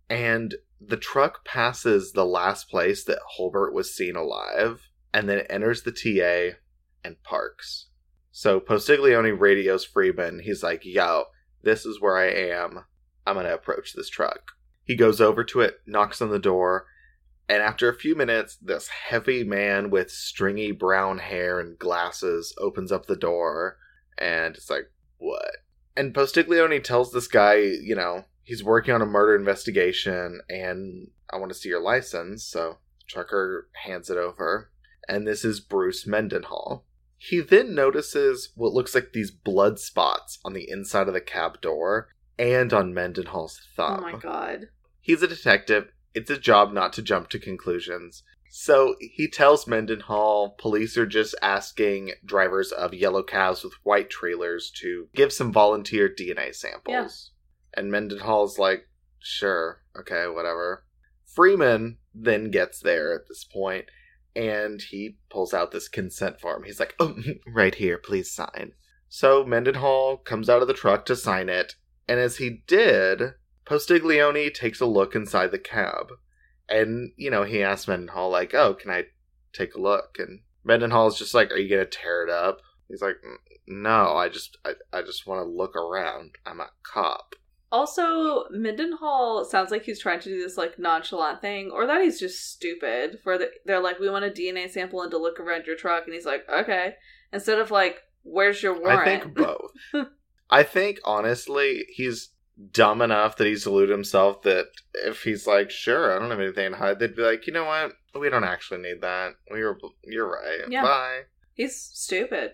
and the truck passes the last place that Hulbert was seen alive, and then it enters the TA and parks. So Postiglione radios Freeman. He's like, yo, this is where I am. I'm going to approach this truck. He goes over to it, knocks on the door, and after a few minutes, this heavy man with stringy brown hair and glasses opens up the door, and it's like, what? And Postiglione tells this guy, you know, he's working on a murder investigation and I want to see your license. So trucker hands it over. And this is Bruce Mendenhall. He then notices what looks like these blood spots on the inside of the cab door and on Mendenhall's thumb. Oh my god. He's a detective. It's a job not to jump to conclusions. So he tells Mendenhall police are just asking drivers of yellow cabs with white trailers to give some volunteer DNA samples. And Mendenhall's like, sure, okay, whatever. Freeman then gets there at this point and he pulls out this consent form. He's like, oh, right here, please sign. So Mendenhall comes out of the truck to sign it, and as he did, Postiglione takes a look inside the cab. And, you know, he asks Mendenhall, like, oh, can I take a look? And Mendenhall's just like, are you going to tear it up? He's like, no, I just, I, I just want to look around. I'm a cop. Also, Mendenhall sounds like he's trying to do this like nonchalant thing, or that he's just stupid. Where the, they're like, "We want a DNA sample and to look around your truck," and he's like, "Okay." Instead of like, "Where's your warrant?" I think both. I think, honestly, he's dumb enough that he's deluded himself that if he's like, sure, I don't have anything to hide, they'd be like, you know what? We don't actually need that. We were, you're right. Yeah. Bye. he's stupid.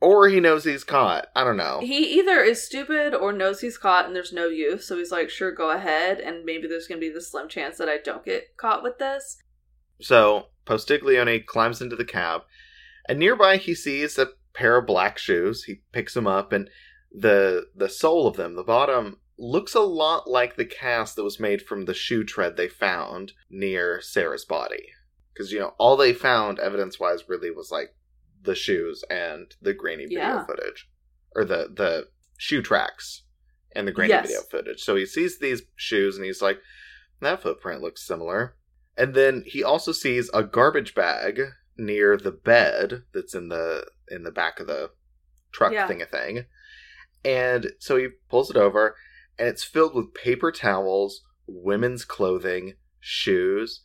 Or he knows he's caught. I don't know. He either is stupid or knows he's caught and there's no use, so he's like, "Sure, go ahead," and maybe there's gonna be the slim chance that I don't get caught with this. So Postiglione climbs into the cab, and nearby he sees a pair of black shoes. He picks them up, and the the sole of them, the bottom, looks a lot like the cast that was made from the shoe tread they found near Sarah's body. Because you know all they found evidence wise really was like the shoes and the grainy video Yeah. footage, or the the shoe tracks and the grainy Yes. video footage. So he sees these shoes and he's like, that footprint looks similar. And then he also sees a garbage bag near the bed that's in the in the back of the truck Yeah. thing a thing. And so he pulls it over and it's filled with paper towels, women's clothing, shoes,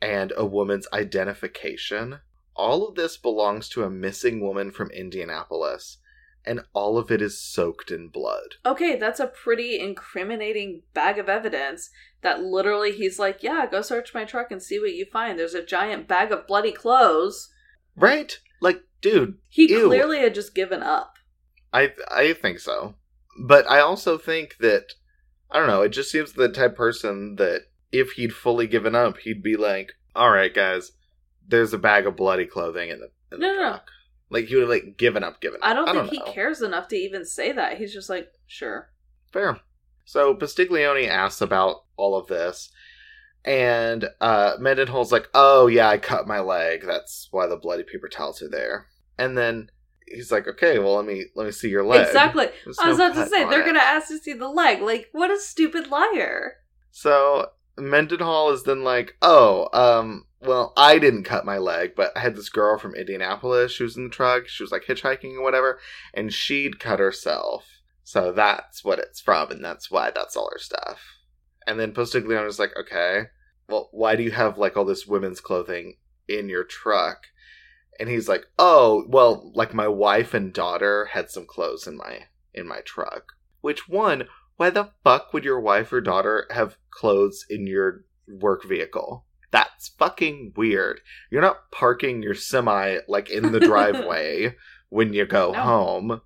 and a woman's identification. All of this belongs to a missing woman from Indianapolis, and all of it is soaked in blood. Okay, that's a pretty incriminating bag of evidence that literally he's like, yeah, go search my truck and see what you find. There's a giant bag of bloody clothes. Right? Like, dude, He Ew. clearly had just given up. I I think so. But I also think that I don't know, it just seems the type of person that if he'd fully given up, he'd be like, All right, guys, there's a bag of bloody clothing in the, in the No, no, no. Like he would have like given up, given up. I don't think he know. cares enough to even say that. He's just like, sure. Fair. So Postiglione asks about all of this, and uh, Mendenhall's like, "Oh yeah, I cut my leg. That's why the bloody paper towels are there." And then he's like, "Okay, well let me let me see your leg." Exactly. There's I was no about to say, they're it. going to ask to see the leg. Like, what a stupid liar. So Mendenhall is then like, "Oh, um, well, I didn't cut my leg, but I had this girl from Indianapolis. She was in the truck. She was like hitchhiking or whatever, and she'd cut herself. So that's what it's from, and that's why that's all her stuff." And then Postiglione's like, "Okay, well, why do you have like all this women's clothing in your truck?" And he's like, "Oh, well, like my wife and daughter had some clothes in my in my truck. Which one? Why the fuck would your wife or daughter have clothes in your work vehicle? That's fucking weird. You're not parking your semi like in the driveway when you go No. home.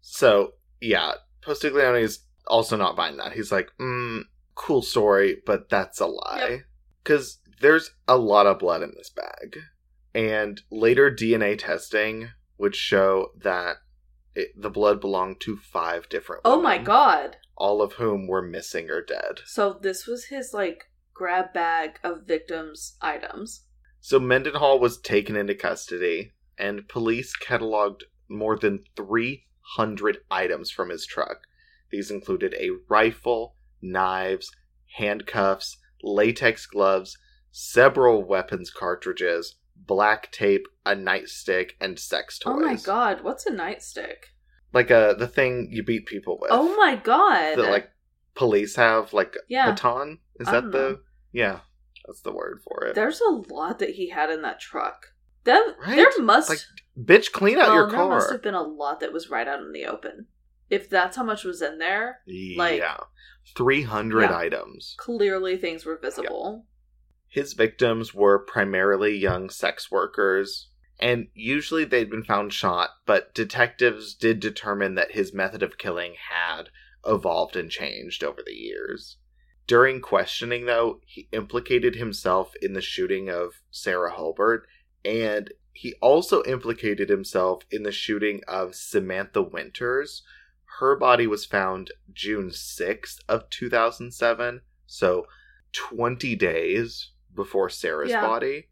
So yeah, Postiglione is also not buying that. He's like, mm, cool story, but that's a lie. Because there's a lot of blood in this bag. And later DNA testing would show that it, the blood belonged to five different Oh my god. All of whom were missing or dead. So this was his, like, grab bag of victims' items. So Mendenhall was taken into custody, and police cataloged more than 300 items from his truck. These included a rifle, knives, handcuffs, latex gloves, several weapons cartridges, black tape, a nightstick, and sex toys. Oh my god, what's a nightstick? Like uh, the thing you beat people with. Oh my god. That like police have, like Yeah. baton. Is I that the? know. Yeah, that's the word for it. There's a lot that he had in that truck. That, Right? There must Like, Bitch, clean out well, your there must have been a lot that was right out in the open. If that's how much was in there, like- yeah, three hundred Yeah. items. clearly things were visible. His victims were primarily young sex workers, and usually they'd been found shot, but detectives did determine that his method of killing had evolved and changed over the years. During questioning, though, he implicated himself in the shooting of Sarah Hulbert, and he also implicated himself in the shooting of Samantha Winters. Her body was found June 6th of 2007, so 20 days before Sarah's Yeah. body.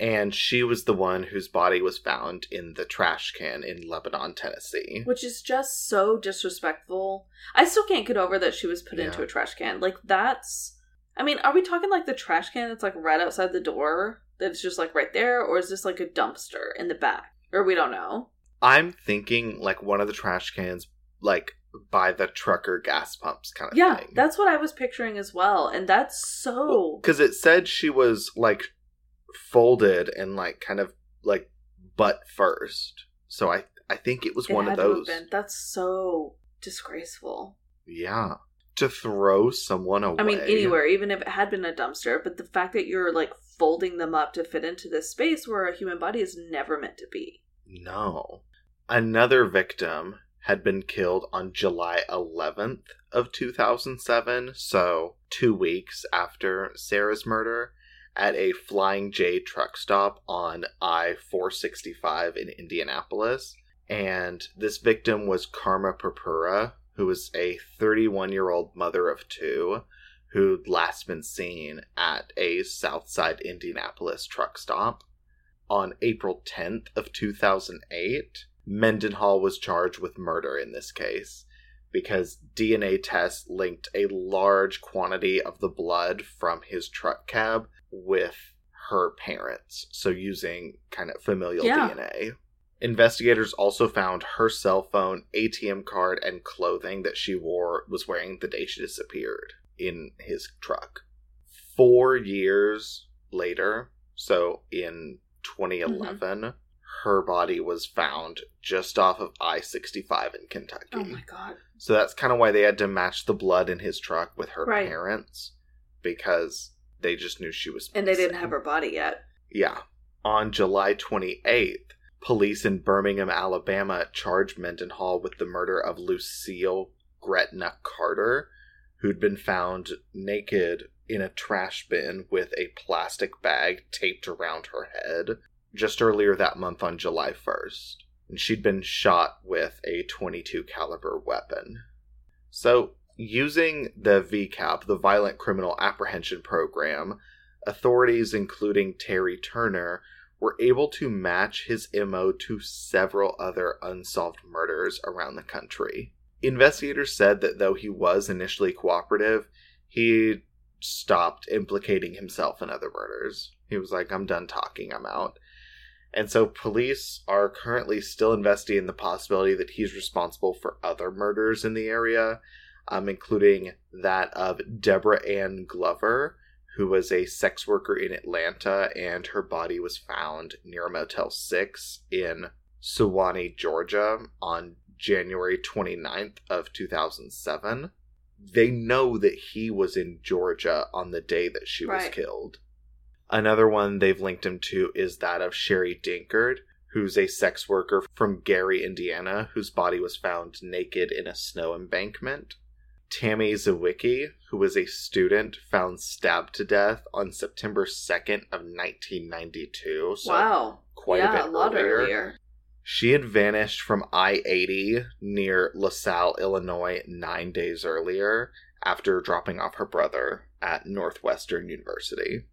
And she was the one whose body was found in the trash can in Lebanon, Tennessee. Which is just so disrespectful. I still can't get over that she was put Yeah. into a trash can. Like, that's. I mean, are we talking like the trash can that's like right outside the door? That's just like right there? Or is this like a dumpster in the back? Or we don't know. I'm thinking like one of the trash cans, like by the trucker gas pumps kind of Yeah, thing. that's what I was picturing as well. And that's so. because it said she was like folded and like kind of like butt first. So I I think it was it one of those. That's so disgraceful. Yeah, to throw someone away. I mean, anywhere, even if it had been a dumpster, but the fact that you're like folding them up to fit into this space where a human body is never meant to be. No. Another victim had been killed on July 11th of 2007, so 2 weeks after Sarah's murder at a Flying J truck stop on I-465 in Indianapolis. And this victim was Carma Purpura, who was a 31-year-old mother of two who'd last been seen at a Southside Indianapolis truck stop on April 10th of 2008, Mendenhall was charged with murder in this case because DNA tests linked a large quantity of the blood from his truck cab with her parents, so using kind of familial Yeah. DNA. Investigators also found her cell phone, ATM card, and clothing that she wore was wearing the day she disappeared in his truck. Four years later, So in mm-hmm. 2011, her body was found just off of I 65 in Kentucky. Oh my god. So that's kind of why they had to match the blood in his truck with her Right. parents because they just knew she was And they didn't missing. have her body yet. Yeah. On July 28th, police in Birmingham, Alabama charged Mendenhall with the murder of Lucille Gretna Carter, who'd been found naked in a trash bin with a plastic bag taped around her head just earlier that month on July 1st. And she'd been shot with a 22 caliber weapon. So, using the ViCAP, the Violent Criminal Apprehension Program, authorities, including Terry Turner, were able to match his MO to several other unsolved murders around the country. Investigators said that though he was initially cooperative, he stopped implicating himself in other murders. He was like, I'm done talking, I'm out. And so police are currently still investigating the possibility that he's responsible for other murders in the area, um, including that of Deborah Ann Glover, who was a sex worker in Atlanta, and her body was found near Motel 6 in Suwanee, Georgia on January 29th of 2007. They know that he was in Georgia on the day that she was killed. Another one they've linked him to is that of Sherry Dinkard, who's a sex worker from Gary, Indiana, whose body was found naked in a snow embankment. Tammy Zywicki, who was a student found stabbed to death on September 2nd of 1992. So wow. quite yeah, a bit lot earlier. earlier. She had vanished from I 80 near LaSalle, Illinois, nine days earlier after dropping off her brother at Northwestern University.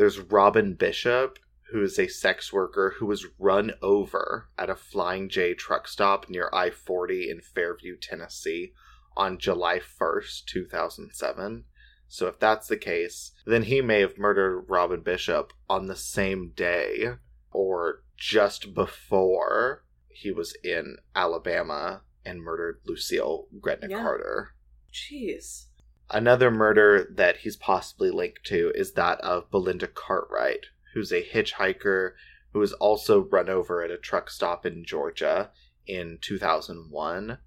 There's Robin Bishop, who is a sex worker who was run over at a Flying J truck stop near I 40 in Fairview, Tennessee on July 1st, 2007. So if that's the case, then he may have murdered Robin Bishop on the same day or just before he was in Alabama and murdered Lucille Gretna Yeah. Carter. Jeez. Another murder that he's possibly linked to is that of Belinda Cartwright, who's a hitchhiker who was also run over at a truck stop in Georgia in 2001.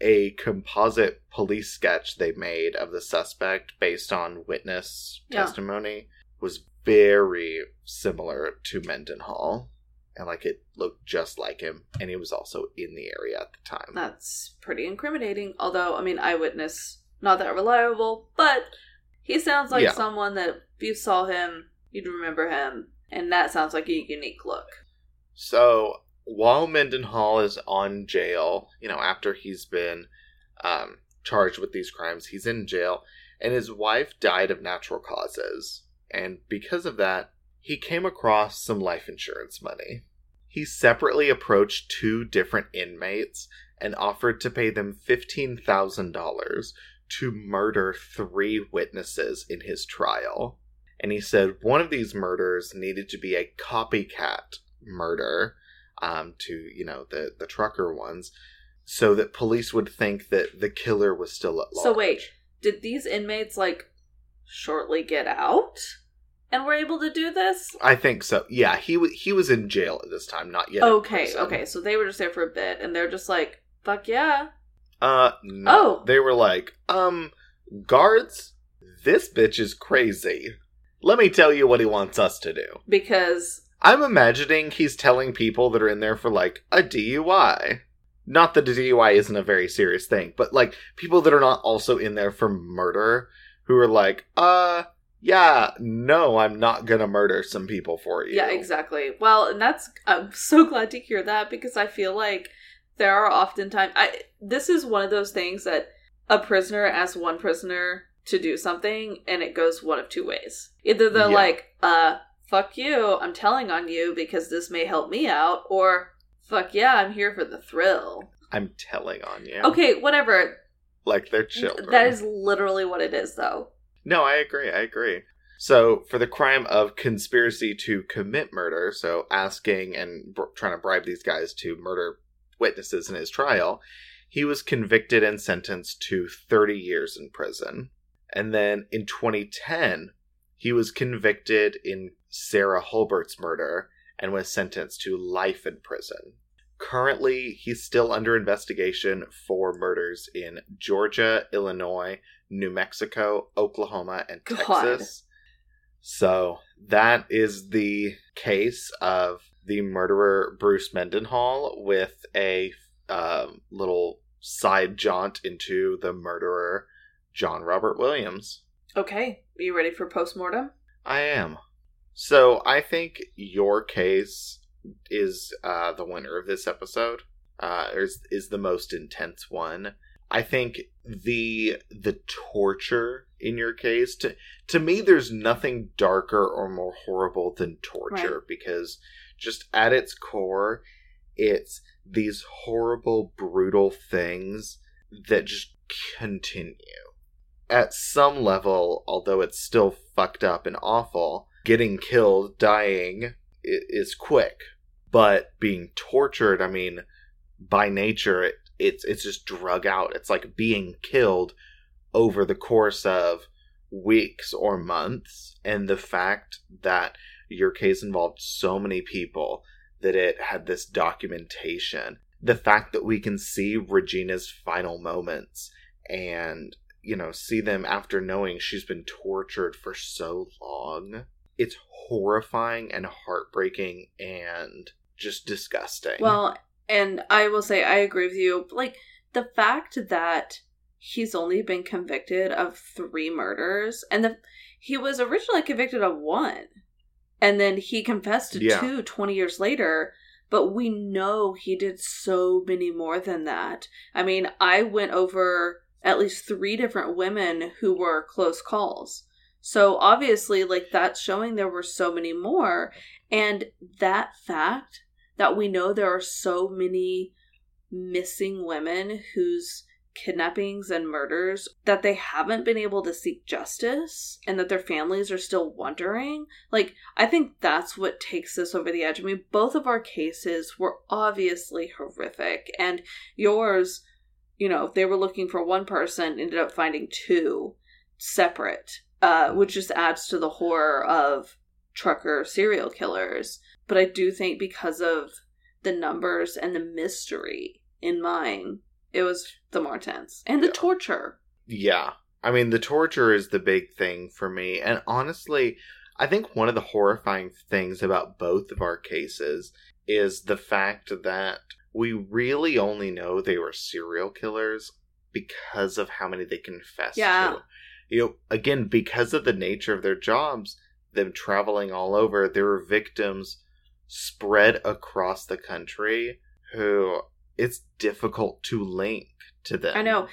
A composite police sketch they made of the suspect based on witness Yeah. testimony was very similar to Mendenhall. And like it looked just like him, and he was also in the area at the time. That's pretty incriminating. Although, I mean, eyewitness, not that reliable, but he sounds like Yeah. someone that if you saw him, you'd remember him. And that sounds like a unique look. So while Mendenhall is on jail, you know, after he's been um, charged with these crimes, he's in jail, and his wife died of natural causes. And because of that, he came across some life insurance money. He separately approached two different inmates and offered to pay them $15,000 to murder three witnesses in his trial. And he said one of these murders needed to be a copycat murder um, to, you know, the, the trucker ones, so that police would think that the killer was still at large. So wait, did these inmates like shortly get out and were able to do this? I think so. Yeah, he was he was in jail at this time, not yet. okay, okay. So they were just there for a bit and they're just like, fuck yeah. Uh, no. Oh. They were like, um, guards, this bitch is crazy. Let me tell you what he wants us to do. Because I'm imagining he's telling people that are in there for like a DUI. Not that a DUI isn't a very serious thing, but like people that are not also in there for murder who are like, uh, yeah, no, I'm not gonna murder some people for you. Yeah, exactly. Well, and that's I'm so glad to hear that because I feel like there are oftentimes I this is one of those things that a prisoner asks one prisoner to do something and it goes one of two ways. Either they're Yeah. like, uh, fuck you, I'm telling on you because this may help me out, or fuck yeah, I'm here for the thrill. I'm telling on you. Okay, whatever. Like they're children. That is literally what it is though. No, I agree. I agree. So, for the crime of conspiracy to commit murder, so asking and br- trying to bribe these guys to murder witnesses in his trial, he was convicted and sentenced to 30 years in prison. And then in 2010, He was convicted in Sarah Hulbert's murder and was sentenced to life in prison. Currently, he's still under investigation for murders in Georgia, Illinois, New Mexico, Oklahoma, and God. Texas. So that is the case of the murderer Bruce Mendenhall with a um, little side jaunt into the murderer John Robert Williams. Okay, are you ready for postmortem? I am. So I think your case is uh, the winner of this episode. Uh, is is the most intense one. I think the the torture in your case to to me there's nothing darker or more horrible than torture Right. because just at its core it's these horrible brutal things that just continue. At some level although it's still fucked up and awful getting killed dying is quick. But being tortured i mean by nature it, it's it's just drug out. It's like being killed over the course of weeks or months. And the fact that your case involved so many people that it had this documentation. The fact that we can see regina's final moments and you know see them after knowing she's been tortured for so long it's horrifying and heartbreaking and just disgusting. Well, and I will say I agree with you. Like the fact that he's only been convicted of three murders, and the he was originally convicted of one, and then he confessed to Yeah. two 20 years later. But we know he did so many more than that. I mean, I went over at least three different women who were close calls. So obviously, like that's showing there were so many more. And that fact that we know there are so many missing women whose kidnappings and murders that they haven't been able to seek justice and that their families are still wondering. Like i think that's what takes this over the edge. I mean both of our cases were obviously horrific and yours you know they were looking for one person ended up finding two separate uh, which just adds to the horror of trucker serial killers. But I do think because of the numbers and the mystery in mine, it was the more tense. And the Yeah. torture. Yeah. I mean, the torture is the big thing for me. And honestly, I think one of the horrifying things about both of our cases is the fact that we really only know they were serial killers because of how many they confessed Yeah. to. You know, again, because of the nature of their jobs, them traveling all over, there were victims spread across the country who it's difficult to link to them. I know.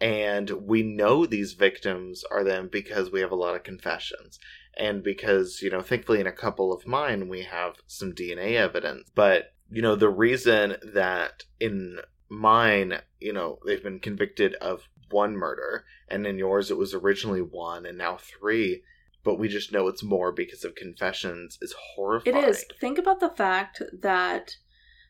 And we know these victims are them because we have a lot of confessions. And because, you know, thankfully in a couple of mine, we have some DNA evidence. But, you know, the reason that in mine, you know, they've been convicted of one murder, and in yours it was originally one and now three, but we just know it's more because of confessions is horrifying. It is. Think about the fact that.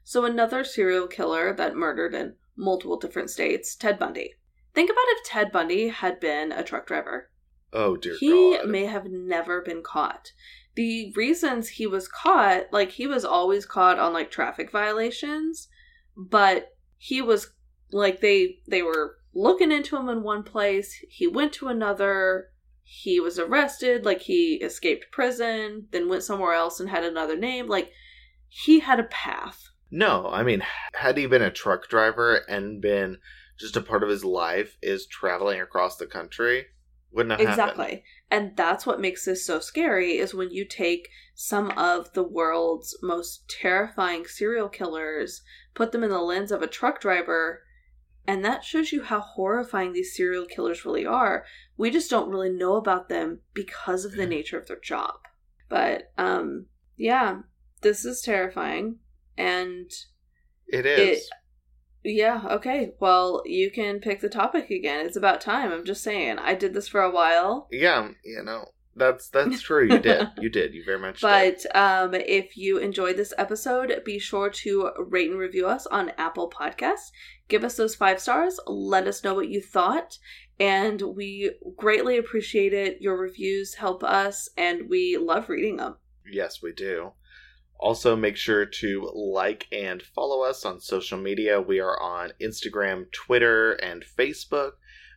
So, another serial killer that murdered in multiple different states, Ted Bundy. Think about if Ted Bundy had been a truck driver. Oh, dear he God. may have never been caught. The reasons he was caught, like he was always caught on like traffic violations, but he was like they they were looking into him in one place, he went to another, he was arrested, like he escaped prison, then went somewhere else and had another name, like he had a path. No, I mean, had he been a truck driver and been just a part of his life is traveling across the country, wouldn't have happened. Exactly. And that's what makes this so scary is when you take some of the world's most terrifying serial killers, put them in the lens of a truck driver, and that shows you how horrifying these serial killers really are. We just don't really know about them because of the nature of their job. But um yeah, this is terrifying and It is. yeah, okay. Well, you can pick the topic again. It's about time. I'm just saying. I did this for a while. yeah, you know, That's that's true. You did. You did. You very much did. But um, if you enjoyed this episode, be sure to rate and review us on Apple Podcasts. Give us those five stars. Let us know what you thought. And we greatly appreciate it. Your reviews help us, and we love reading them. Yes, we do. Also, make sure to like and follow us on social media. We are on Instagram, Twitter, and Facebook.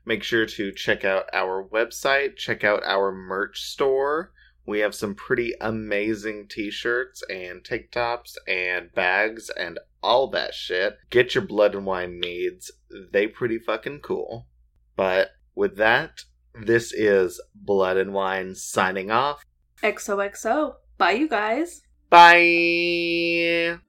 Make sure to check out our website, check out our merch store. We have some pretty amazing t shirts and tank tops and bags and all that shit. Get your blood and wine needs. They pretty fucking cool. But with that, this is Blood and Wine signing off. XOXO. Bye, you guys. Bye.